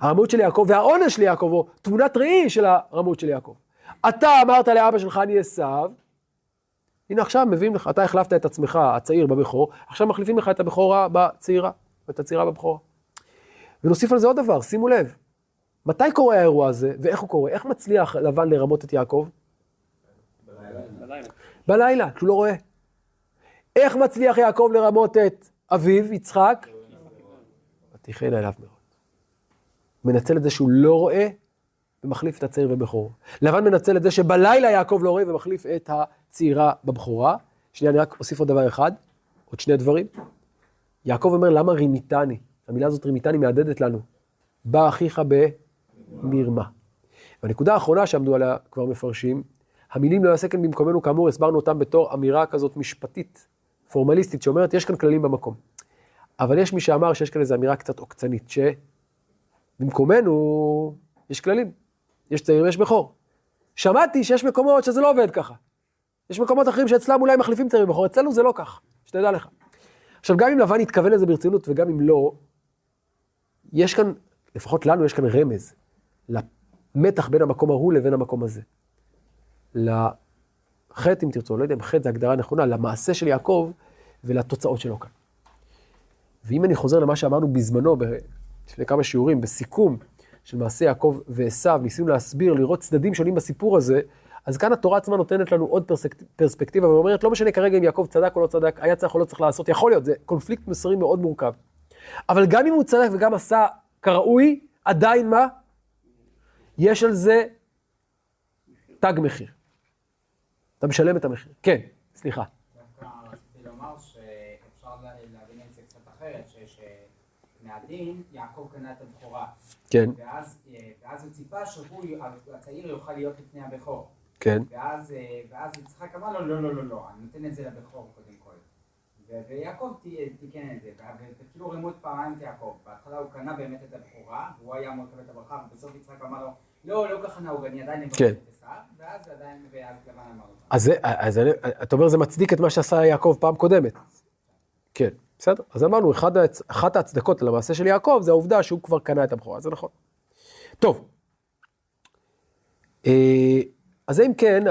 Speaker 1: הרמאות של יעקב והעונש של יעקב, או תמונת ראי של הרמאות של יעקב. אתה אמרת לאבא שלך אני עשיו, הנה עכשיו מביאים לך, אתה החלפת את עצמך, הצעיר בבכור, עכשיו מחליפים לך את הבכורה בצעירה, ואת הצעירה בבכורה. ונוסיף על זה עוד דבר, שימו לב, מתי קורה האירוע הזה, ואיך הוא קורה? איך מצליח לבן לרמות את יעקב?
Speaker 2: בלילה.
Speaker 1: בלילה, כשהוא לא רואה. איך מצליח יעקב לרמות את אביו, יצחק? ותיכנה אליו מאוד. מנצל את זה שהוא לא רואה, ומחליף את הצעיר בבכור. לבן מנצל את זה שבלילה יעקב לא רואה, ומחליף את הצעירה בבכורה. שנייה, אני רק אוסיף עוד דבר אחד, עוד שני דברים. יעקב אומר, למה רימיתני? המילה הזאת רימיתני מהדהדת לנו. בא אחיך במרמה. והנקודה האחרונה שעמדו עליה כבר מפרשים, המילים לא יעשה כן במקומנו, כאמור, הסברנו אותם בתור אמירה כזאת משפטית, פורמליסטית, שאומרת, יש כאן כללים במקום. אבל יש מי שאמר שיש כאן איזו אמירה קצת עוקצנית, שבמקומנו יש כללים, יש צעיר ויש בכור. שמעתי שיש מקומות שזה לא עובד ככה. יש מקומות אחרים שאצלם אולי מחליפים צעיר ובכור, אצלנו זה לא כך, שתדע לך. עכשיו, גם אם לבן התכוון לזה ברצינות וגם אם לא, יש כאן, לפחות לנו יש כאן רמז, למתח בין המקום ההוא לבין המקום הזה. לחטא, אם תרצו, לא יודע אם חטא זה הגדרה נכונה, למעשה של יעקב ולתוצאות שלו כאן. ואם אני חוזר למה שאמרנו בזמנו, לפני כמה שיעורים, בסיכום של מעשה יעקב ועשיו, ניסינו להסביר, לראות צדדים שונים בסיפור הזה, אז כאן התורה עצמה נותנת לנו עוד פרספקטיבה, ואומרת, לא משנה כרגע אם יעקב צדק או לא צדק, היה צריך או לא צריך לעשות, יכול להיות, זה קונפליקט מוסרי מאוד מורכב. אבל גם אם הוא צדק וגם עשה כראוי, עדיין מה? יש על זה תג מחיר. אתה משלם את המחיר. כן, סליחה.
Speaker 4: שמהדין יעקב קנה את הבכורה,
Speaker 1: כן,
Speaker 4: ואז אה, ואז הוא ציפה שהוא, הצעיר יוכל להיות לפני הבכור.
Speaker 1: כן.
Speaker 4: ואז אה, ואז יצחק אמר לו, לא, לא, לא, לא, אני נותן את זה לבכור קודם כל. ויעקב תיקן את זה, וכאילו רימו את פעמיים את יעקב. בהתחלה הוא קנה באמת את הבכורה, והוא היה אמור לקבל את הברכה, ובסוף יצחק אמר לו, לא, לא ככה נהוג, אני עדיין מברך
Speaker 1: כן.
Speaker 4: את עשיו, ואז עדיין, ואז לבן אמר לו.
Speaker 1: אז, אז אני- אתה אומר, זה מצדיק את מה שעשה יעקב פעם קודמת. כן, בסדר. אז אמרנו, אחד אחת ההצדקות למעשה של יעקב זה העובדה שהוא כבר קנה את הבכורה, זה נכון. טוב. אז אם כן,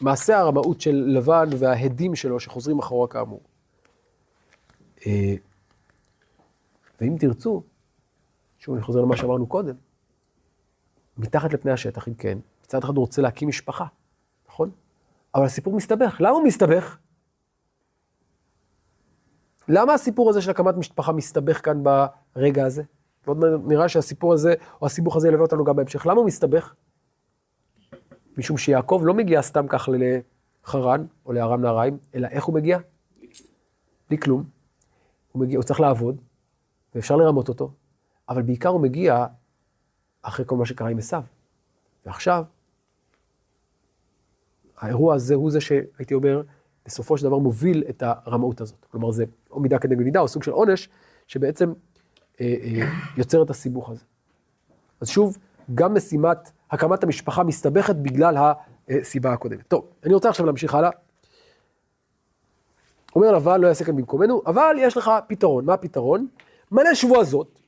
Speaker 1: מעשה הרמאות של לבן וההדים שלו שחוזרים אחורה כאמור. אה, ואם תרצו, שוב אני חוזר למה שאמרנו קודם, מתחת לפני השטח, אם כן, מצד אחד הוא רוצה להקים משפחה. אבל הסיפור מסתבך. למה הוא מסתבך? למה הסיפור הזה של הקמת משפחה מסתבך כאן ברגע הזה? ועוד נראה שהסיפור הזה, או הסיבוך הזה ילווה אותנו גם בהמשך. למה הוא מסתבך? משום שיעקב לא מגיע סתם כך לחרן או לארם נהריים, אלא איך הוא מגיע? בלי כלום. הוא, מגיע, הוא צריך לעבוד, ואפשר לרמות אותו, אבל בעיקר הוא מגיע אחרי כל מה שקרה עם עשיו. ועכשיו, האירוע הזה הוא זה שהייתי אומר, בסופו של דבר מוביל את הרמאות הזאת. כלומר, זה או מידה כנגד מידה, או סוג של עונש, שבעצם אה, אה, יוצר את הסיבוך הזה. אז שוב, גם משימת הקמת המשפחה מסתבכת בגלל הסיבה הקודמת. טוב, אני רוצה עכשיו להמשיך הלאה. אומר לבן, לא יעשה כאן במקומנו, אבל יש לך פתרון. מה הפתרון? מלא שבוע זאת,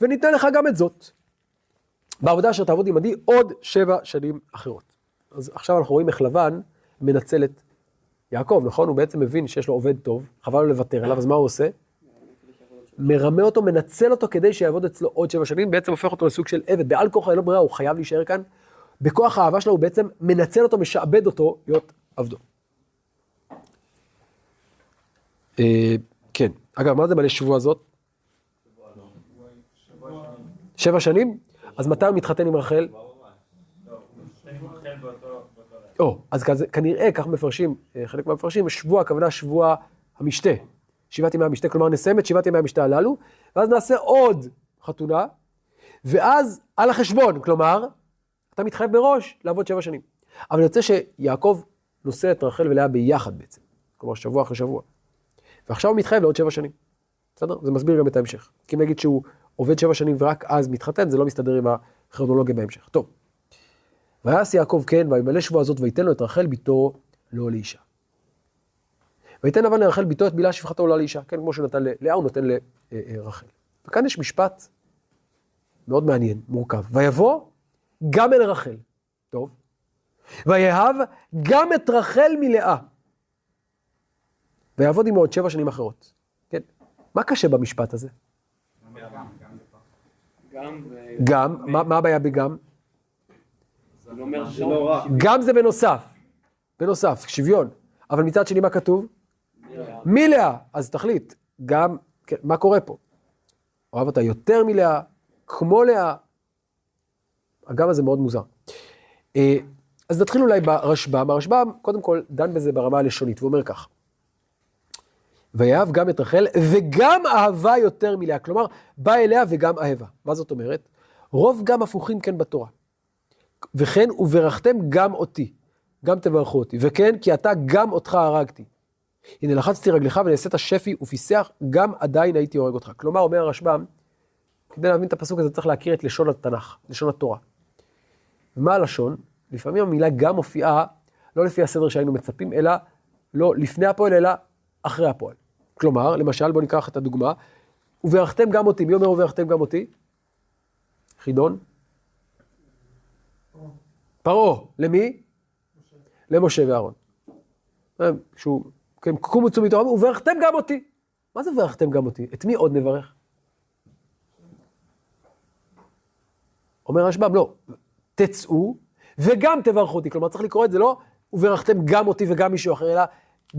Speaker 1: וניתן לך גם את זאת. בעבודה אשר תעבוד עמדי עוד שבע שנים אחרות. אז עכשיו אנחנו רואים איך לבן מנצל את יעקב, נכון? הוא בעצם מבין שיש לו עובד טוב, חבל לו לוותר עליו, אז מה הוא עושה? מרמה אותו, מנצל אותו כדי שיעבוד אצלו עוד שבע שנים, בעצם הופך אותו לסוג של עבד. בעל כורחה אין לו ברירה, הוא חייב להישאר כאן. בכוח האהבה שלו הוא בעצם מנצל אותו, משעבד אותו להיות עבדו. אה, כן, אגב, מה זה מלא שבוע הזאת? שבע שנים? אז מתי הוא מתחתן עם רחל? או, אז כנראה, כך מפרשים, אה, חלק מהמפרשים, שבוע, הכוונה שבוע המשתה. שבעת ימי המשתה, כלומר נסיים את שבעת ימי המשתה הללו, ואז נעשה עוד חתונה, ואז על החשבון, כלומר, אתה מתחייב מראש לעבוד שבע שנים. אבל יוצא שיעקב נושא את רחל ולאה ביחד בעצם, כלומר שבוע אחרי שבוע. ועכשיו הוא מתחייב לעוד שבע שנים. בסדר? זה מסביר גם את ההמשך. כי אם נגיד שהוא עובד שבע שנים ורק אז מתחתן, זה לא מסתדר עם הכרונולוגיה בהמשך. טוב. ויעש יעקב כן, וימלא שבוע זאת, ויתן לו את רחל בתו לא לאישה. ויתן לבן לרחל בתו את מילה שפחתו לא לאישה, כן, כמו שנתן ללאה, הוא נותן לרחל. וכאן יש משפט מאוד מעניין, מורכב. ויבוא גם אל רחל, טוב, ויהב גם את רחל מלאה, ויעבוד עמו עוד שבע שנים אחרות. כן, מה קשה במשפט הזה?
Speaker 4: גם,
Speaker 1: מה, מה הבעיה בגם?
Speaker 2: לא.
Speaker 1: גם זה בנוסף, בנוסף, שוויון. אבל מצד שני, מה כתוב? מלאה. אז תחליט, גם, כן, מה קורה פה? אוהב אותה יותר מלאה, כמו לאה. הגם הזה מאוד מוזר. אה, אז נתחיל אולי ברשב"ם. הרשב"ם, קודם כל, דן בזה ברמה הלשונית, ואומר כך: ויאהב גם את רחל, וגם אהבה יותר מלאה. כלומר, בא אליה וגם אהבה. מה זאת אומרת? רוב גם הפוכים כן בתורה. וכן, וברכתם גם אותי, גם תברכו אותי. וכן, כי אתה גם אותך הרגתי. הנה לחצתי רגליך ונעשית שפי ופיסח, גם עדיין הייתי הורג אותך. כלומר, אומר הרשב"ם, כדי להבין את הפסוק הזה צריך להכיר את לשון התנ"ך, לשון התורה. ומה הלשון? לפעמים המילה גם מופיעה לא לפי הסדר שהיינו מצפים, אלא לא לפני הפועל, אלא אחרי הפועל. כלומר, למשל, בואו ניקח את הדוגמה, וברכתם גם אותי. מי אומר וברכתם גם אותי? חידון? פרעה. למי? למשה ואהרון. אה, שהוא, כן, קומו צאו מתורה, וברכתם גם אותי. מה זה וברכתם גם אותי? את מי עוד נברך? אומר הרשב"ם, לא, תצאו וגם תברכו אותי. כלומר, צריך לקרוא את זה לא, וברכתם גם אותי וגם מישהו אחר, אלא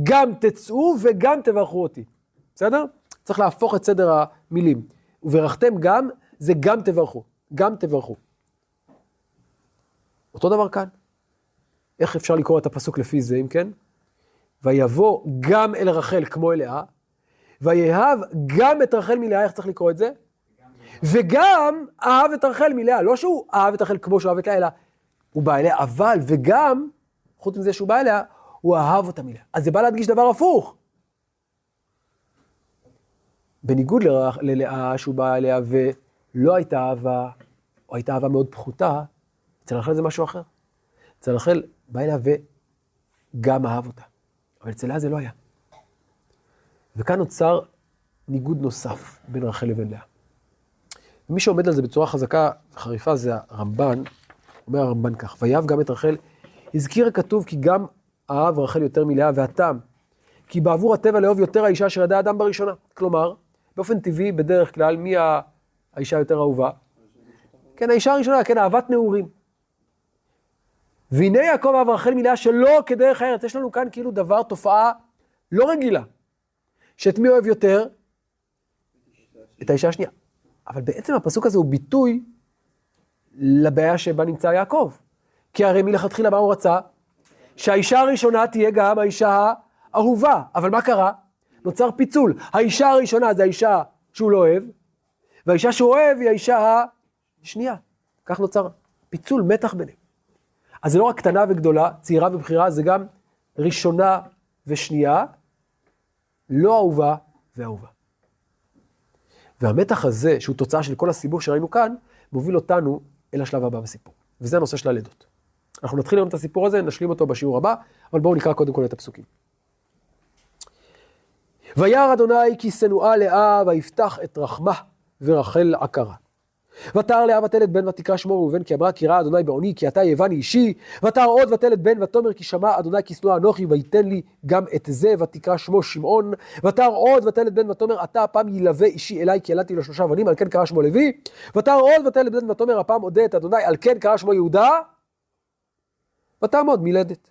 Speaker 1: גם תצאו וגם תברכו אותי. בסדר? צריך להפוך את סדר המילים. וברכתם גם, זה גם תברכו. גם תברכו. אותו דבר כאן. איך אפשר לקרוא את הפסוק לפי זה, אם כן? ויבוא גם אל רחל כמו אל לאה, ויהב גם את רחל מלאה, איך צריך לקרוא את זה? וגם אהב את רחל מלאה, לא שהוא אהב את רחל כמו שהוא אהב את לאה, אלא הוא בא אליה, אבל וגם, חוץ מזה שהוא בא אליה, הוא אהב אותה מלאה. אז זה בא להדגיש דבר הפוך. בניגוד ללאה שהוא בא אליה ולא הייתה אהבה, או הייתה אהבה מאוד פחותה, אצל רחל זה משהו אחר. אצל רחל בא אליה וגם אהב אותה. אבל אצל לאה זה לא היה. וכאן נוצר ניגוד נוסף בין רחל לבין לאה. ומי שעומד על זה בצורה חזקה וחריפה זה הרמב"ן, אומר הרמב"ן כך, ויהב גם את רחל, הזכיר הכתוב כי גם אהב רחל יותר מלאה והטעם, כי בעבור הטבע לאהוב יותר האישה אשר ידע אדם בראשונה. כלומר, באופן טבעי, בדרך כלל, מי האישה היותר אהובה? כן, האישה הראשונה, כן, אהבת נעורים. והנה יעקב אהב רחל מלאה שלא כדרך הארץ. יש לנו כאן כאילו דבר, תופעה לא רגילה. שאת מי אוהב יותר? את האישה השנייה. אבל בעצם הפסוק הזה הוא ביטוי לבעיה שבה נמצא יעקב. כי הרי מלכתחילה מה הוא רצה? שהאישה הראשונה תהיה גם האישה האהובה. אבל מה קרה? נוצר פיצול. האישה הראשונה זה האישה שהוא לא אוהב, והאישה שהוא אוהב היא האישה השנייה. כך נוצר פיצול, מתח ביניהם. אז זה לא רק קטנה וגדולה, צעירה ובכירה, זה גם ראשונה ושנייה, לא אהובה ואהובה. והמתח הזה, שהוא תוצאה של כל הסיבוב שראינו כאן, מוביל אותנו אל השלב הבא בסיפור. וזה הנושא של הלידות. אנחנו נתחיל היום את הסיפור הזה, נשלים אותו בשיעור הבא, אבל בואו נקרא קודם כל את הפסוקים. וירא אדוני כי שנואה לאה ויפתח את רחמה ורחל עקרה. ותער לאה ותלת בן ותקרא שמו ראובן כי אמרה כי ראה אדוני בעוני כי אתה יבני אישי. ותער עוד ותלת בן ותאמר כי שמע אדוני כי שנוא אנוכי ויתן לי גם את זה ותקרא שמו שמעון. ותער עוד ותלת בן ותאמר אתה הפעם ילווה אישי אליי כי ילדתי לו שלושה בנים על כן קרא שמו לוי. ותער עוד ותלת בן ותאמר הפעם אודה את אדוני על כן קרא שמו יהודה. ותעמוד מילדת.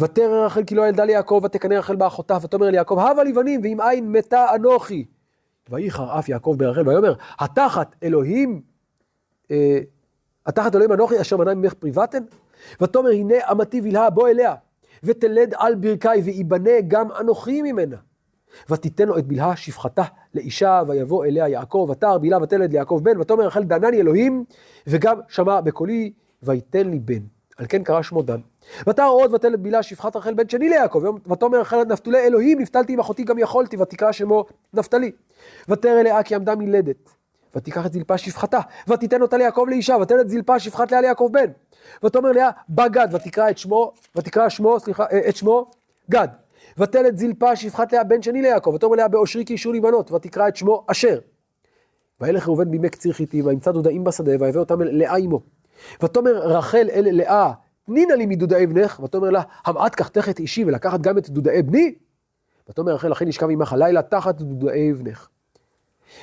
Speaker 1: ותרא רחל כי לא ילדה ליעקב ותקנא רחל באחותה ותאמר ליעקב הבה לי בנים ואם אין מתה אנוכי וייחר אף יעקב ברחל, ויאמר, התחת אלוהים, אה, התחת אלוהים אנוכי אשר מנע ממך פריבתן? ותאמר, הנה אמתי בלהה, בוא אליה, ותלד על ברכי, ויבנה גם אנוכי ממנה. ותיתן לו את בלהה שפחתה לאישה, ויבוא אליה יעקב, ותער בלהה ותלד ליעקב בן, ותאמר רחל דנני אלוהים, וגם שמע בקולי, ויתן לי בן. על כן קרא שמו דן. ותער עוד ותלת בלהה שפחת רחל בן שני ליעקב, ותאמר רחל נפתולי אלוהים, נפתלתי עם אחותי גם יכולתי, ותקרא שמו נפתלי. ותרא לאה כי עמדה מלדת, ותיקח את זלפה שפחתה, ותיתן אותה ליעקב לאישה, ותלת זלפה שפחת לאה ליעקב בן. ותאמר לאה, גד, ותקרא את שמו, ותקרא שמו, סליחה, את שמו, גד. ותלת זלפה שפחת לאה בן שני ליעקב, ותאמר לאה באושרי כי אישור לי בנות, ותקרא את שמו אשר. וילך ראובן בימי קציר חיטים, וימצא דודאים בשדה, ויבא אותם לאה עמו. ותאמר רחל אל לאה, תנינה לי מדודאי בנך, ותאמר לה, המעט קחתך את אישי ולקחת גם את דודאי בני? ותאמר רחל, לכן ישכב עמך הלילה תחת דודאי בנך.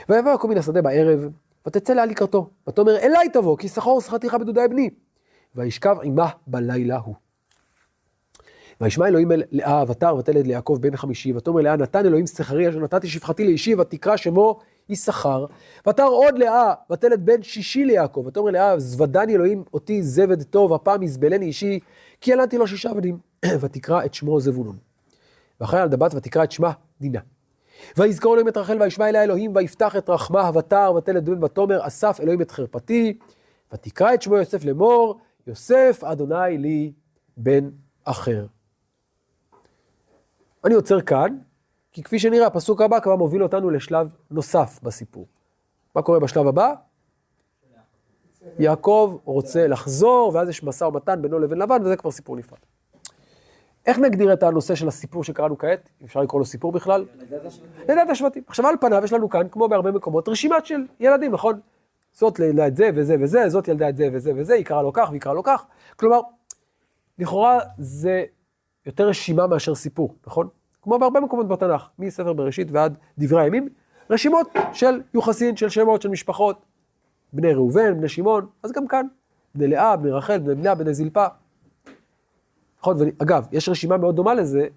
Speaker 1: ויבוא יעקב מן השדה בערב, ותצא לה לקראתו, ותאמר אליי תבוא, כי שכור שכרתיך בדודאי בני. וישכב עמה בלילה הוא. וישמע אלוהים אל לאה ותר ותלד ליעקב בן חמישי, ותאמר לאה נתן אלוהים שכרי אשר נתתי שפחתי לאישי, ותקרא שמו יששכר. ותר עוד לאה ותלד בן שישי ליעקב, ותאמר לאה זבדני אלוהים אותי זבד טוב, הפעם יזבלני אישי, כי ילדתי לו שישה בנים. (clears throat) ותקרא את שמו זבולון. ואחרי על דבת ותקרא את שמה דינה. ויזכור אלוהים את רחל וישמע אליה אלוהים ויפתח את רחמה ותר ותלד בן ותאמר אסף אלוהים את חרפתי ותקרא את שמו יוסף לאמור יוסף אדוני לי בן אחר. אני עוצר כאן, כי כפי שנראה, הפסוק הבא כבר מוביל אותנו לשלב נוסף בסיפור. מה קורה בשלב הבא? יעקב רוצה לחזור, ואז יש משא ומתן בינו לבין לבן, וזה כבר סיפור נפרד. איך נגדיר את הנושא של הסיפור שקראנו כעת? אפשר לקרוא לו סיפור בכלל? לידת השבטים. עכשיו על פניו יש לנו כאן, כמו בהרבה מקומות, רשימת של ילדים, נכון? זאת ילדה את זה וזה וזה, זאת ילדה את זה וזה וזה, היא קראה לו כך והיא קראה לו כך. כלומר, לכאורה זה יותר רשימה מאשר סיפור, נכון? כמו בהרבה מקומות בתנ"ך, מספר בראשית ועד דברי הימים, רשימות של יוחסין, של שמות, של משפחות, בני ראובן, בני שמעון, אז גם כאן, בני לאה, בני רחל, בני בניה, בני זלפה. נכון, ואגב, יש רשימה מאוד דומה לזה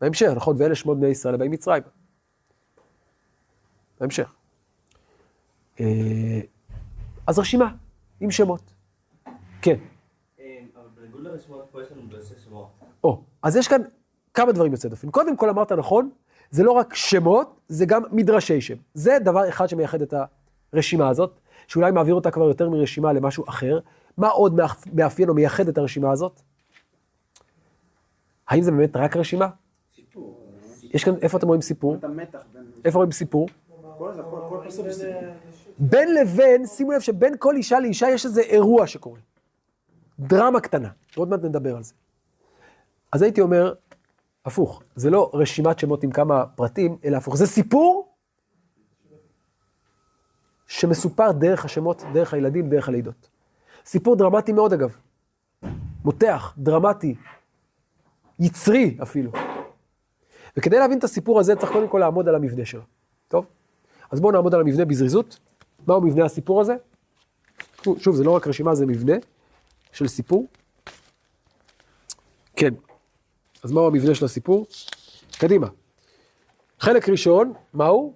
Speaker 1: בהמשך, נכון, ואלה שמות בני ישראל הבאים מצרים. בהמשך. אה, אז רשימה, עם שמות. כן.
Speaker 5: אבל בניגוד לרשימות, פה יש לנו בעשר שמות.
Speaker 1: או, אז יש כאן כמה דברים יוצאי דופן. קודם כל אמרת נכון, זה לא רק שמות, זה גם מדרשי שם. זה דבר אחד שמייחד את הרשימה הזאת, שאולי מעביר אותה כבר יותר מרשימה למשהו אחר. מה עוד מאפיין או מייחד את הרשימה הזאת? האם זה באמת רק רשימה?
Speaker 2: סיפור.
Speaker 1: יש כאן, איפה אתם רואים סיפור? איפה רואים סיפור. בין לבין, שימו לב שבין כל אישה לאישה יש איזה אירוע שקורה. דרמה קטנה, עוד מעט נדבר על זה. אז הייתי אומר, הפוך, זה לא רשימת שמות עם כמה פרטים, אלא הפוך, זה סיפור שמסופר דרך השמות, דרך הילדים, דרך הלידות. סיפור דרמטי מאוד אגב. מותח, דרמטי, יצרי אפילו. וכדי להבין את הסיפור הזה צריך קודם כל לעמוד על המבנה שלו. טוב? אז בואו נעמוד על המבנה בזריזות. מהו מבנה הסיפור הזה? שוב, זה לא רק רשימה, זה מבנה. של סיפור? כן. אז מהו המבנה של הסיפור? קדימה. חלק ראשון, מהו?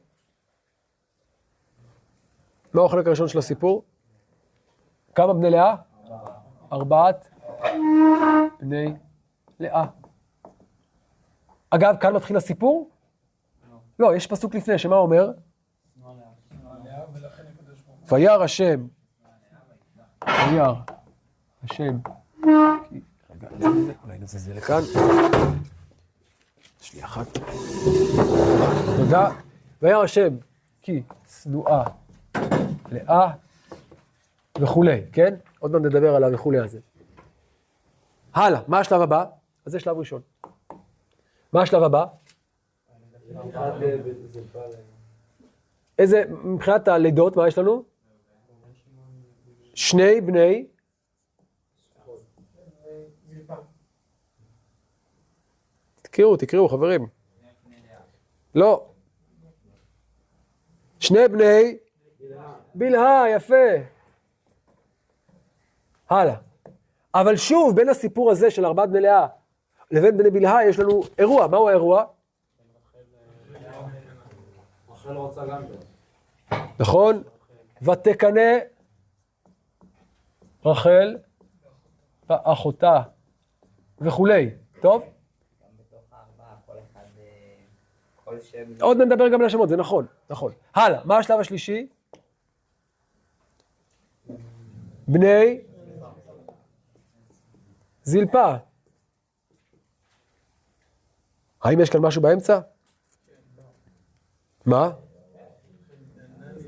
Speaker 1: מהו החלק הראשון של הסיפור? כמה בני לאה? ארבעת בני לאה. אגב, כאן מתחיל הסיפור? לא, יש פסוק לפני, שמה אומר? וירא השם, וירא השם, אולי נזיז את זה לכאן. שנייה אחת. תודה. וירא השם, כי שנואה לאה וכולי, כן? עוד מעט נדבר על הווכולי הזה. הלאה, מה השלב הבא? אז זה שלב ראשון. מה השלב הבא? איזה, מבחינת הלידות, מה יש לנו? שני בני... תקראו, תקראו, חברים. לא. שני בני... בלהה, יפה. הלאה. אבל שוב, בין הסיפור הזה של ארבעת בני לאה לבין בני בלהה יש לנו אירוע. מהו האירוע? נכון? ותקנא רחל ואחותה וכולי. טוב?
Speaker 4: גם בתוך הארבעה, כל אחד, אה, כל שם...
Speaker 1: עוד נדבר גם על השמות, זה נכון, נכון. הלאה, מה השלב השלישי? בני זלפה. האם יש כאן משהו באמצע? מה?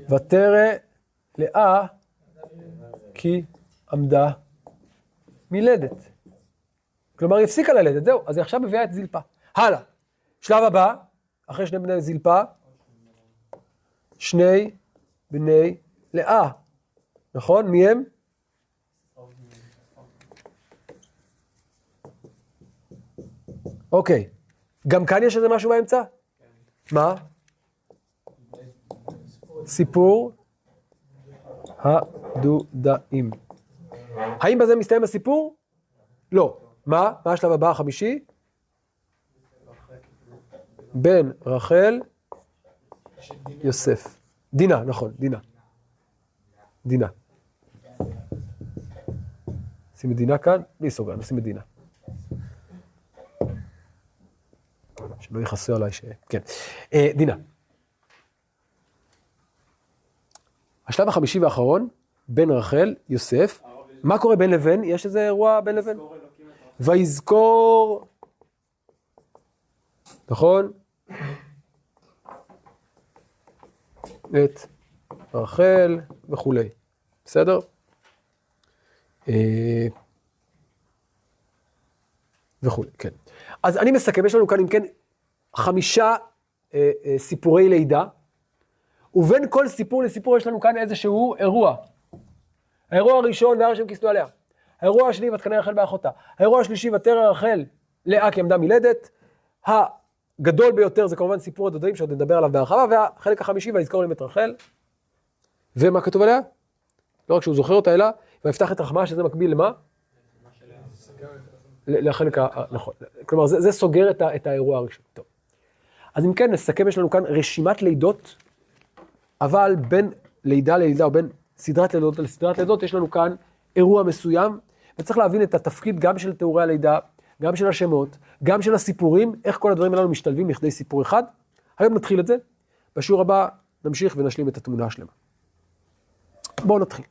Speaker 1: ותרא לאה כי עמדה מלדת. כלומר, היא הפסיקה ללדת, זהו, אז היא עכשיו מביאה את זלפה. הלאה. שלב הבא, אחרי שני בני זלפה, שני בני לאה. נכון? מי הם? אוקיי. גם כאן יש איזה משהו באמצע? מה? סיפור הדודאים. האם בזה מסתיים הסיפור? לא. מה? מה השלב הבא החמישי? בן רחל, יוסף. דינה, נכון, דינה. דינה. שים את דינה כאן, בלי סוגר, נשים את דינה. שלא יכעסו עליי ש... כן. אה, דינה. השלב החמישי והאחרון, בן רחל, יוסף. מה קורה בין לבין? יש איזה אירוע בין לבין? ויזכור, נכון? את רחל וכולי. בסדר? אה, וכולי, כן. אז אני מסכם, יש לנו כאן, אם כן, חמישה אה, אה, סיפורי לידה, ובין כל סיפור לסיפור יש לנו כאן איזשהו אירוע. האירוע הראשון, והר השם כיסנו עליה. האירוע השני, ותקנא רחל באחותה. האירוע השלישי, ותרא רחל לאה כי עמדה מלדת. הגדול ביותר זה כמובן סיפור הדודאים, שעוד נדבר עליו בהרחבה, והחלק החמישי, ויזכור להם את רחל. ומה כתוב עליה? לא רק שהוא זוכר אותה, אלא ויפתח את רחמה, שזה מקביל למה? לחלק ה... נכון. כלומר, זה, סוגר את האירוע הראשון. טוב. אז אם כן, נסכם, יש לנו כאן רשימת לידות, אבל בין לידה ללידה, או בין סדרת לידות לסדרת לידות, יש לנו כאן אירוע מסוים, וצריך להבין את התפקיד גם של תיאורי הלידה, גם של השמות, גם של הסיפורים, איך כל הדברים הללו משתלבים לכדי סיפור אחד. היום נתחיל את זה, בשיעור הבא נמשיך ונשלים את התמונה השלמה. בואו נתחיל.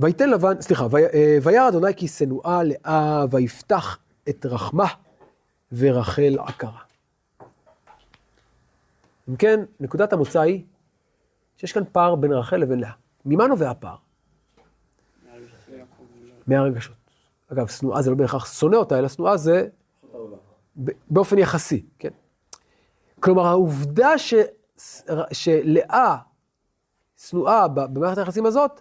Speaker 1: ויתן לבן, סליחה, "וי- אה, וירא אדוני כי שנואה לאה, ויפתח את רחמה, ורחל עקרה. אם כן, נקודת המוצא היא שיש כאן פער בין רחל לבין לאה. ממה נובע הפער? מהרגשות. אגב, שנואה זה לא בהכרח שונא אותה, אלא שנואה זה באופן יחסי, כן? כלומר, העובדה ש... שלאה שנואה במערכת היחסים הזאת,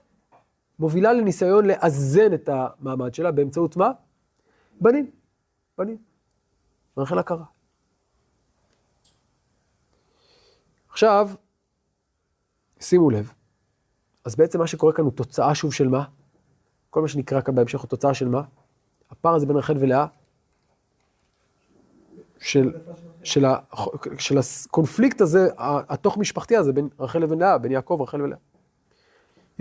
Speaker 1: מובילה לניסיון לאזן את המעמד שלה באמצעות מה? בנים. בנים. רחל הכרה. עכשיו, שימו לב, אז בעצם מה שקורה כאן הוא תוצאה שוב של מה? כל מה שנקרא כאן בהמשך הוא תוצאה של מה? הפער הזה בין רחל ולאה, של, של, של הקונפליקט הזה, התוך משפחתי הזה, בין רחל לבין לאה, בין יעקב, רחל ולאה.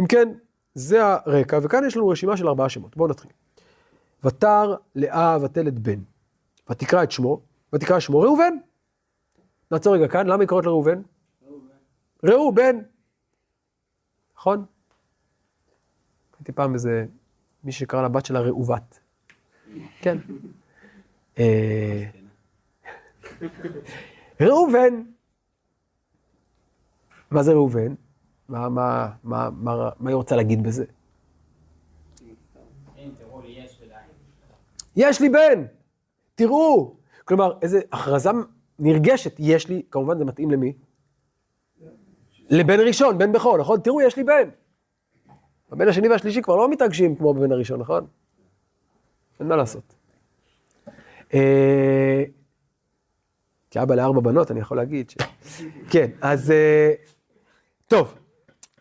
Speaker 1: אם כן, זה הרקע, וכאן יש לנו רשימה של ארבעה שמות. בואו נתחיל. ותר לאה ותלת בן, ותקרא את שמו, ותקרא שמו ראובן. נעצור רגע כאן, למה היא קוראת לראובן? ראובן. נכון? הייתי פעם איזה, מי שקרא לבת שלה ראובת. כן. אה, ראובן. מה זה ראובן? מה, מה, מה, מה, מה היא רוצה להגיד בזה? יש לי בן! תראו! כלומר, איזה הכרזה נרגשת, יש לי, כמובן זה מתאים למי? לבן ראשון, בן בכור, נכון? תראו, יש לי בן. הבן השני והשלישי כבר לא מתרגשים כמו בבן הראשון, נכון? אין מה לעשות. אה, כאבא לארבע בנות, אני יכול להגיד ש... כן, אז... אה, טוב,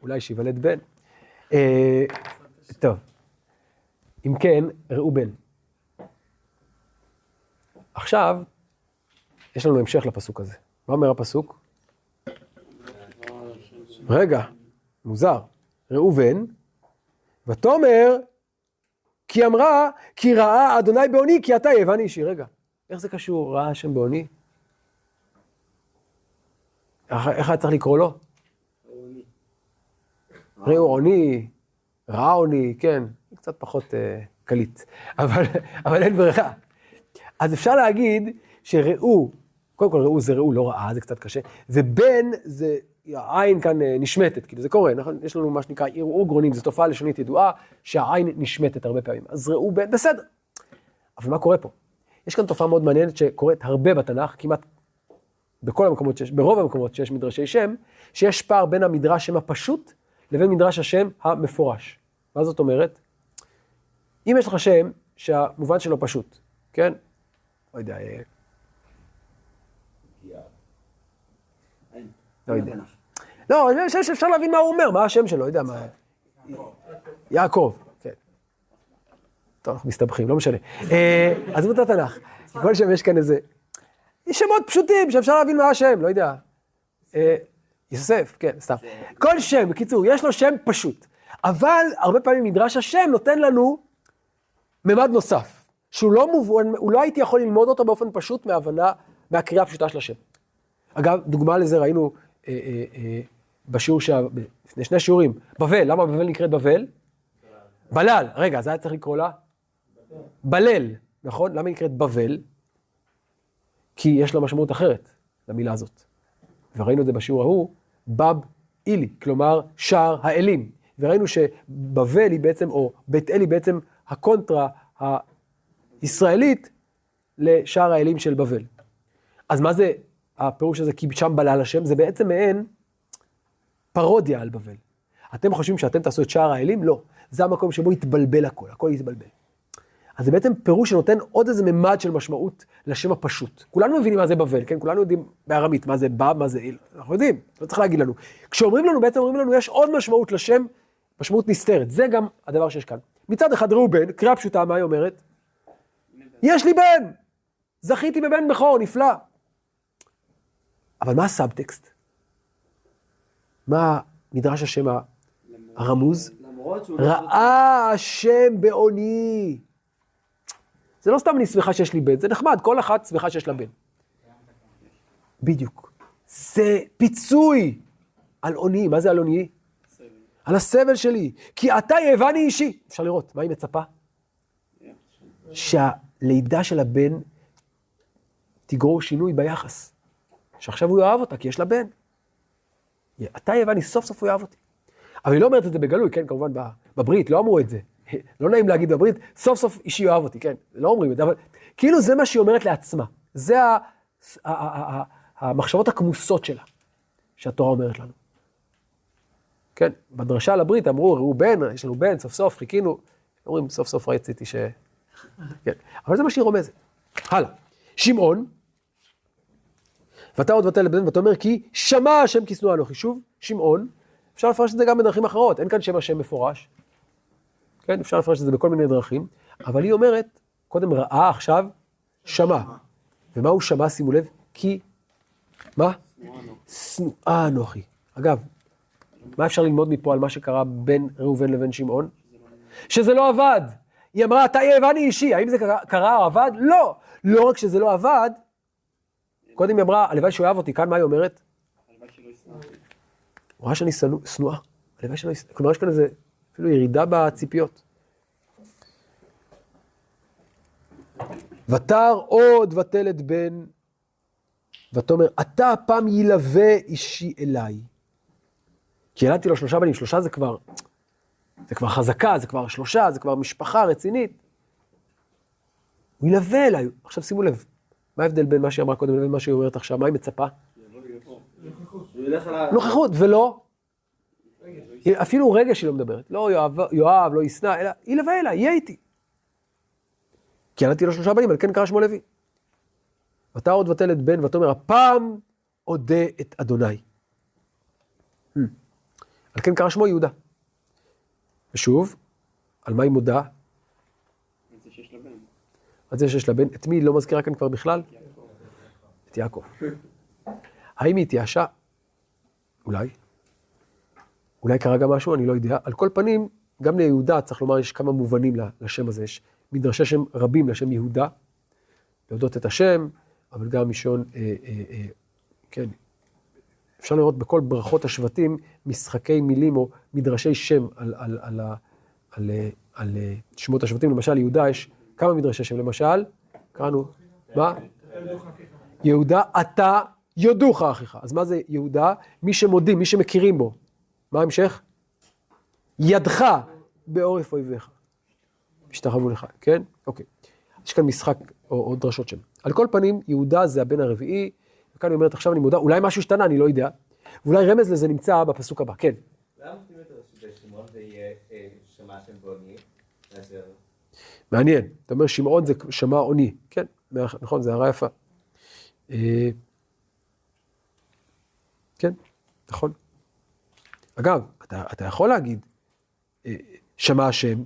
Speaker 1: אולי שיוולד בן. אה, טוב, אם כן, ראו בן. עכשיו, יש לנו המשך לפסוק הזה. מה אומר הפסוק? רגע, מוזר. ראובן, ותאמר, כי אמרה, כי ראה אדוני בעוני, כי אתה יוון אישי. רגע, איך זה קשור, ראה השם בעוני? איך היה צריך לקרוא לו? ראו עוני, ראה עוני, כן, קצת פחות אה, קליט, (laughs) אבל, אבל אין ברירה. אז אפשר להגיד שראו, קודם כל ראו זה ראו, לא ראה, זה קצת קשה, ובן זה, העין כאן אה, נשמטת, כאילו זה קורה, נכון? יש לנו מה שנקרא ערעור גרונים, זו תופעה לשונית ידועה, שהעין נשמטת הרבה פעמים. אז ראו בן, בסדר. אבל מה קורה פה? יש כאן תופעה מאוד מעניינת שקורית הרבה בתנ"ך, כמעט בכל המקומות שיש, ברוב המקומות שיש מדרשי שם, שיש פער בין המדרש שם הפשוט לבין מדרש השם המפורש. מה זאת אומרת? אם יש לך שם שהמובן שלו פשוט, כן? לא יודע, אה, לא יודע. לא, אני חושב שאפשר להבין מה הוא אומר, מה השם שלו, לא יודע מה... יעקב, כן. טוב, אנחנו מסתבכים, לא משנה. עזבו את התנ"ך. כל שם יש כאן איזה... יש שמות פשוטים שאפשר להבין מה השם, לא יודע. אה, יוסף, כן, סתם. כל שם, בקיצור, יש לו שם פשוט. אבל הרבה פעמים מדרש השם נותן לנו ממד נוסף, שהוא לא מובן, הוא לא הייתי יכול ללמוד אותו באופן פשוט מהבנה, מהקריאה הפשוטה של השם. אגב, דוגמה לזה ראינו אה, אה, אה, בשיעור, שה... לפני שני שיעורים, בבל, למה בבל נקראת בבל? בלל, רגע, אז היה צריך לקרוא לה? בלל, נכון? למה היא נקראת בבל? כי יש לה משמעות אחרת למילה הזאת. וראינו את זה בשיעור ההוא, בב אילי, כלומר שער האלים. וראינו שבבל היא בעצם, או בית אל היא בעצם הקונטרה הישראלית לשער האלים של בבל. אז מה זה הפירוש הזה, כי שם בלל השם? זה בעצם מעין פרודיה על בבל. אתם חושבים שאתם תעשו את שער האלים? לא. זה המקום שבו יתבלבל הכל, הכל יתבלבל. אז זה בעצם פירוש שנותן עוד איזה ממד של משמעות לשם הפשוט. כולנו מבינים מה זה בבל, כן? כולנו יודעים בארמית מה זה בא, מה זה איל. אנחנו יודעים, לא צריך להגיד לנו. כשאומרים לנו, בעצם אומרים לנו, יש עוד משמעות לשם, משמעות נסתרת. זה גם הדבר שיש כאן. מצד אחד ראובן, קריאה פשוטה, מה היא אומרת? יש לי בן! זכיתי בבן בכור, נפלא. אבל מה הסאבטקסט? מה מדרש השם הרמוז? ראה השם בעוני. זה לא סתם אני שמחה שיש לי בן, זה נחמד, כל אחת שמחה שיש לה בן. בדיוק. זה פיצוי על עוני. מה זה על עוני? על הסבל שלי. כי אתה יבני אישי. אפשר לראות, מה היא מצפה? שהלידה של הבן תגרור שינוי ביחס. שעכשיו הוא יאהב אותה, כי יש לה בן. אתה יווני, סוף סוף הוא יאהב אותי. אבל היא לא אומרת את זה בגלוי, כן, כמובן בברית, לא אמרו את זה. (laughs) לא נעים להגיד בברית, סוף סוף אישי יאהב אותי, כן, לא אומרים את זה, אבל כאילו זה מה שהיא אומרת לעצמה. זה המחשבות הכמוסות שלה, שהתורה אומרת לנו. כן, בדרשה על הברית אמרו, ראו בן, יש לנו בן, סוף סוף, חיכינו. אומרים, סוף סוף רציתי ש... כן, אבל זה מה שהיא רומזת. הלאה. שמעון, ואתה עוד ותל לבן, ואתה אומר, כי שמע השם כי שנוא אנוכי. שוב, שמעון, אפשר לפרש את זה גם בדרכים אחרות, אין כאן שם השם מפורש. כן, אפשר לפרש את זה בכל מיני דרכים, אבל היא אומרת, קודם ראה, עכשיו שמע. ומה הוא שמע, שימו לב? כי, מה? שנואה אנוכי. אגב, מה אפשר ללמוד מפה על מה שקרה בין ראובן לבין שמעון? שזה לא עבד. היא אמרה, אתה יווני אישי, האם זה קרה או עבד? לא. לא רק שזה לא עבד, קודם היא אמרה, הלוואי שהוא אוהב אותי, כאן מה היא אומרת? הוא רואה שאני שנוא- שנואה, הלוואי שלא ישנא, כלומר יש כאן איזה, אפילו ירידה בציפיות. ותר עוד ותלת בן, ותאמר, אתה הפעם ילווה אישי אליי. כי ילדתי לו שלושה בנים, שלושה זה כבר, זה כבר חזקה, זה כבר שלושה, זה כבר משפחה רצינית. הוא ילווה אליי. עכשיו שימו לב, מה ההבדל בין מה שהיא אמרה קודם לבין מה שהיא אומרת עכשיו? מה היא מצפה? נוכחות, ולא, אפילו רגש היא לא מדברת. לא יואב, יואב לא ישנא, אלא ילווה אליי, יהיה איתי. כי ילדתי לו שלושה בנים, על כן קרא שמו לוי. ואתה עוד ותלת בן, ותאמר, הפעם אודה את אדוני. Hmm. על כן קרא שמו יהודה. ושוב, על מה היא מודה? על זה שיש לה בן. את מי היא לא מזכירה כאן כבר בכלל? את יעקב. האם היא התייאשה? אולי. אולי קרה גם משהו, אני לא יודע. על כל פנים, גם ליהודה, צריך לומר, יש כמה מובנים לשם הזה. יש מדרשי שם רבים לשם יהודה, להודות את השם, אבל גם משון, אה, אה, אה, כן, אפשר לראות בכל ברכות השבטים משחקי מילים או מדרשי שם על, על, על, על, על, על, על שמות השבטים. למשל, יהודה יש כמה מדרשי שם, למשל, קראנו, מה? יהודה, אתה יודוך אחיך. אז מה זה יהודה? מי שמודים, מי שמכירים בו. מה ההמשך? ידך בעורף אויביך. השתחוו לך, כן? אוקיי. יש כאן משחק או, או דרשות שם. על כל פנים, יהודה זה הבן הרביעי, וכאן היא אומרת, עכשיו אני מודה, אולי משהו השתנה, אני לא יודע. ואולי רמז לזה נמצא בפסוק הבא, כן.
Speaker 5: למה
Speaker 1: מעניין. אתה אומר, שמעון זה שמע עוני. כן, נכון, זו הערה יפה. אה, כן, נכון. אגב, אתה, אתה יכול להגיד, אה, שמע השם,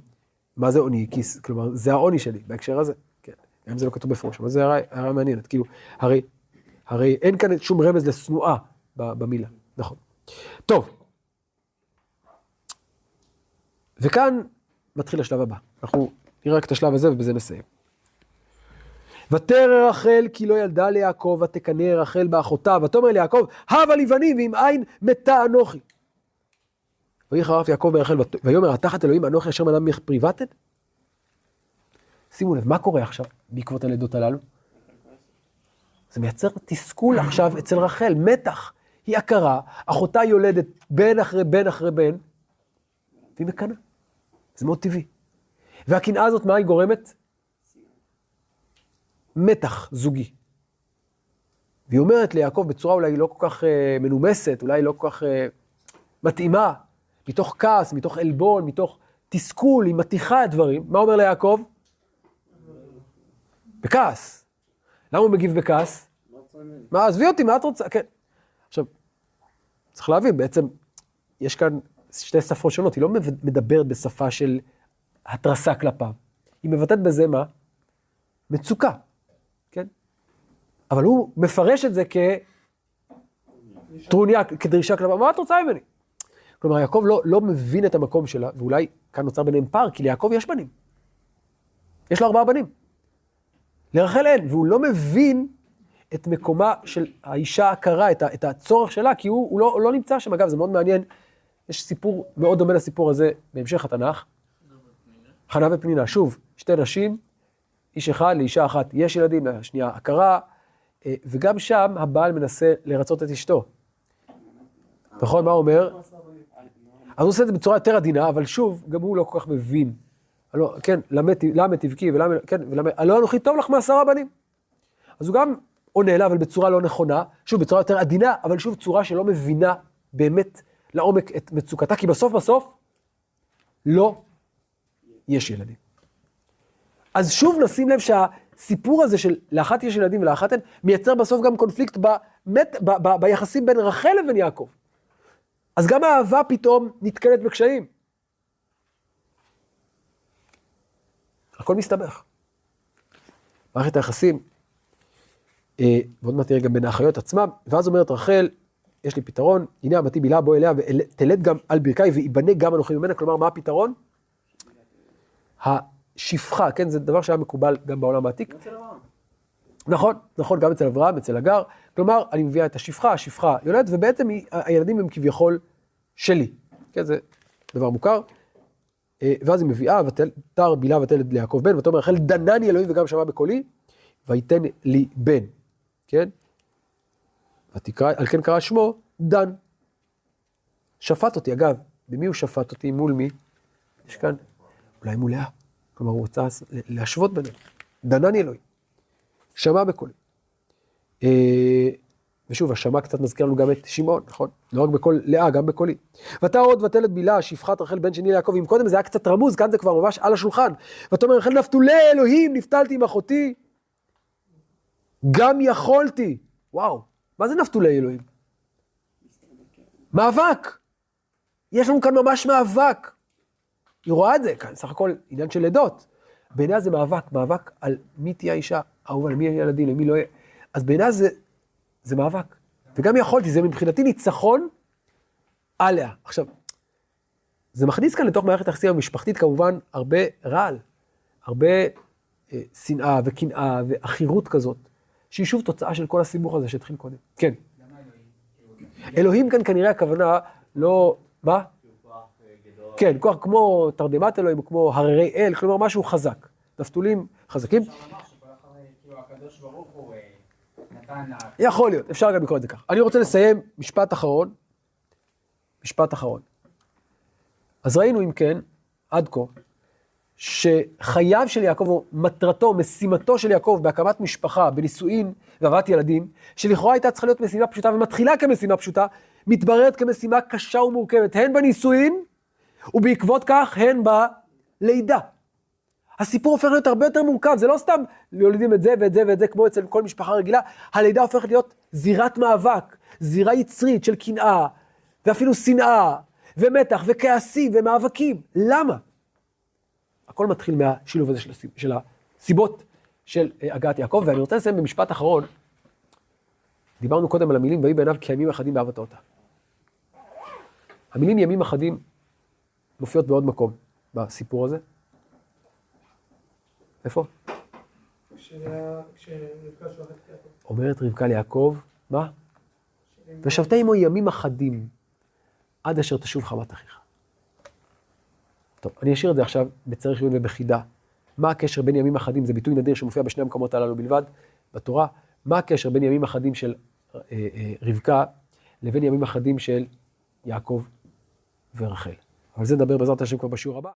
Speaker 1: מה זה עוני? כי, כלומר, זה העוני שלי בהקשר הזה. כן, גם אם זה לא כתוב בפירוש, אבל זו הערה, הערה מעניינת. כאילו, הרי, הרי אין כאן שום רמז לשנואה במילה, נכון. טוב. וכאן מתחיל השלב הבא. אנחנו נראה רק את השלב הזה ובזה נסיים. ותרא רחל כי לא ילדה ליעקב, ותקנא רחל באחותה, ותאמר ליעקב, הבה לי בנים ועם עין מתה אנוכי. ויהי חרף יעקב ברחל, ויאמר, התחת אלוהים אנוכי אשר מנע ממך פריבטד? שימו לב, מה קורה עכשיו בעקבות הלידות הללו? זה מייצר תסכול עכשיו אצל רחל, מתח. היא עקרה, אחותה יולדת בן אחרי בן אחרי בן, והיא מקנאה. זה מאוד טבעי. והקנאה הזאת, מה היא גורמת? מתח זוגי. והיא אומרת ליעקב בצורה אולי לא כל כך אה, מנומסת, אולי לא כל כך אה, מתאימה, מתוך כעס, מתוך עלבון, מתוך תסכול, היא מתיחה את דברים. מה אומר ליעקב? בכעס. למה הוא מגיב בכעס? מה, עזבי אותי, מה את רוצה? כן. עכשיו, צריך להבין, בעצם, יש כאן שתי שפות שונות, היא לא מדברת בשפה של התרסה כלפיו. היא מבטאת בזה מה? מצוקה, כן? אבל הוא מפרש את זה כטרוניה, כדרישה כלפיו, מה את רוצה ממני? כלומר, יעקב לא, לא מבין את המקום שלה, ואולי כאן נוצר ביניהם פער, כי ליעקב יש בנים. יש לו ארבעה בנים. לרחל אין, והוא לא מבין את מקומה של האישה העקרה, את, את הצורך שלה, כי הוא, הוא, לא, הוא לא נמצא שם. אגב, זה מאוד מעניין, יש סיפור מאוד דומה לסיפור הזה בהמשך התנ"ך. חנה ופנינה, שוב, שתי נשים, איש אחד לאישה אחת, יש ילדים, השנייה עקרה, אה, וגם שם הבעל מנסה לרצות את אשתו. נכון, מה הוא אומר? אז הוא עושה את זה בצורה יותר עדינה, אבל שוב, גם הוא לא כל כך מבין. הלא, כן, למה תבכי ולמה, כן, ולמה, הלא אנוכי טוב לך מעשרה בנים. אז הוא גם עונה לה, אבל בצורה לא נכונה, שוב, בצורה יותר עדינה, אבל שוב, צורה שלא מבינה באמת לעומק את מצוקתה, כי בסוף בסוף, לא יש ילדים. אז שוב נשים לב שהסיפור הזה של לאחת יש ילדים ולאחת אין, מייצר בסוף גם קונפליקט במת, ב, ב, ביחסים בין רחל לבין יעקב. אז גם האהבה פתאום נתקלת בקשיים. הכל מסתבך. מערכת היחסים, אה, ועוד מעט תראה גם בין האחיות עצמם, ואז אומרת רחל, יש לי פתרון, הנה אמתי בילה בוא אליה ותלד גם על ברכי ויבנה גם אנוכי ממנה, כלומר מה הפתרון? השפחה, כן, זה דבר שהיה מקובל גם בעולם העתיק. נכון, נכון, גם אצל אברהם, אצל הגר. כלומר, אני מביאה את השפחה, השפחה יולדת, ובעצם היא, הילדים הם כביכול שלי. כן, זה דבר מוכר. אה, ואז היא מביאה, ותר בילה ותלד ליעקב בן, ותאמר רחל דנני אלוהים וגם שמע בקולי, ויתן לי בן. כן? ותקרא, על כן קרא שמו דן. שפט אותי, אגב, במי הוא שפט אותי? מול מי? יש כאן, אולי מול לאה. כלומר, הוא רוצה להשוות ביניהם. דנני אלוהים. שמע בקולי. אה, ושוב, השמע קצת מזכיר לנו גם את שמעון, נכון? לא רק בקול לאה, גם בקולי. ואתה עוד ותלת בילה, שפחת רחל בן שני ליעקב, אם קודם זה היה קצת רמוז, כאן זה כבר ממש על השולחן. ותאמר רחל נפתולי אלוהים, נפתלתי עם אחותי. גם יכולתי. וואו, מה זה נפתולי אלוהים? מאבק. יש לנו כאן ממש מאבק. היא רואה את זה, כאן סך הכל עניין של לידות. בעיניה זה מאבק, מאבק על מי תהיה האישה האהובה, למי יהיה ילדים, למי לא יהיה. אז בעיניה זה, זה מאבק. וגם יכולתי, זה מבחינתי ניצחון עליה. עכשיו, זה מכניס כאן לתוך מערכת היחסים המשפחתית כמובן הרבה רעל, הרבה אה, שנאה וקנאה ועכירות כזאת, שהיא שוב תוצאה של כל הסיבוך הזה שהתחיל קודם. כן. אלוהים כאן כנראה הכוונה לא, מה? כן, כוח כמו תרדמת אלוהים, כמו הררי אל, כלומר משהו חזק. נפתולים חזקים.
Speaker 4: כאילו, אה.
Speaker 1: יכול להיות, אפשר גם לקרוא את זה ככה. אני רוצה לסיים משפט אחרון. משפט אחרון. אז ראינו אם כן, עד כה, שחייו של יעקב, או מטרתו, משימתו של יעקב בהקמת משפחה, בנישואין והבאת ילדים, שלכאורה הייתה צריכה להיות משימה פשוטה ומתחילה כמשימה פשוטה, מתבררת כמשימה קשה ומורכבת, הן בנישואין, ובעקבות כך הן בלידה. הסיפור הופך להיות הרבה יותר מורכב, זה לא סתם יולדים את זה ואת זה ואת זה כמו אצל כל משפחה רגילה, הלידה הופכת להיות זירת מאבק, זירה יצרית של קנאה, ואפילו שנאה, ומתח, וכעסים, ומאבקים. למה? הכל מתחיל מהשילוב הזה של, הסיב, של הסיבות של אה, הגעת יעקב, ואני רוצה לסיים במשפט אחרון. דיברנו קודם על המילים, ויהי בעיניו כימים אחדים באהבת אותה. המילים ימים אחדים מופיעות בעוד מקום בסיפור הזה. איפה? אומרת רבקה ליעקב, מה? ושבת עמו ימים אחדים, עד אשר תשוב חמת אחיך. טוב, אני אשאיר את זה עכשיו בצריך עיון ובחידה. מה הקשר בין ימים אחדים, זה ביטוי נדיר שמופיע בשני המקומות הללו בלבד, בתורה, מה הקשר בין ימים אחדים של אה, אה, רבקה לבין ימים אחדים של יעקב ורחל. אבל זה נדבר בעזרת השם כבר בשיעור הבא.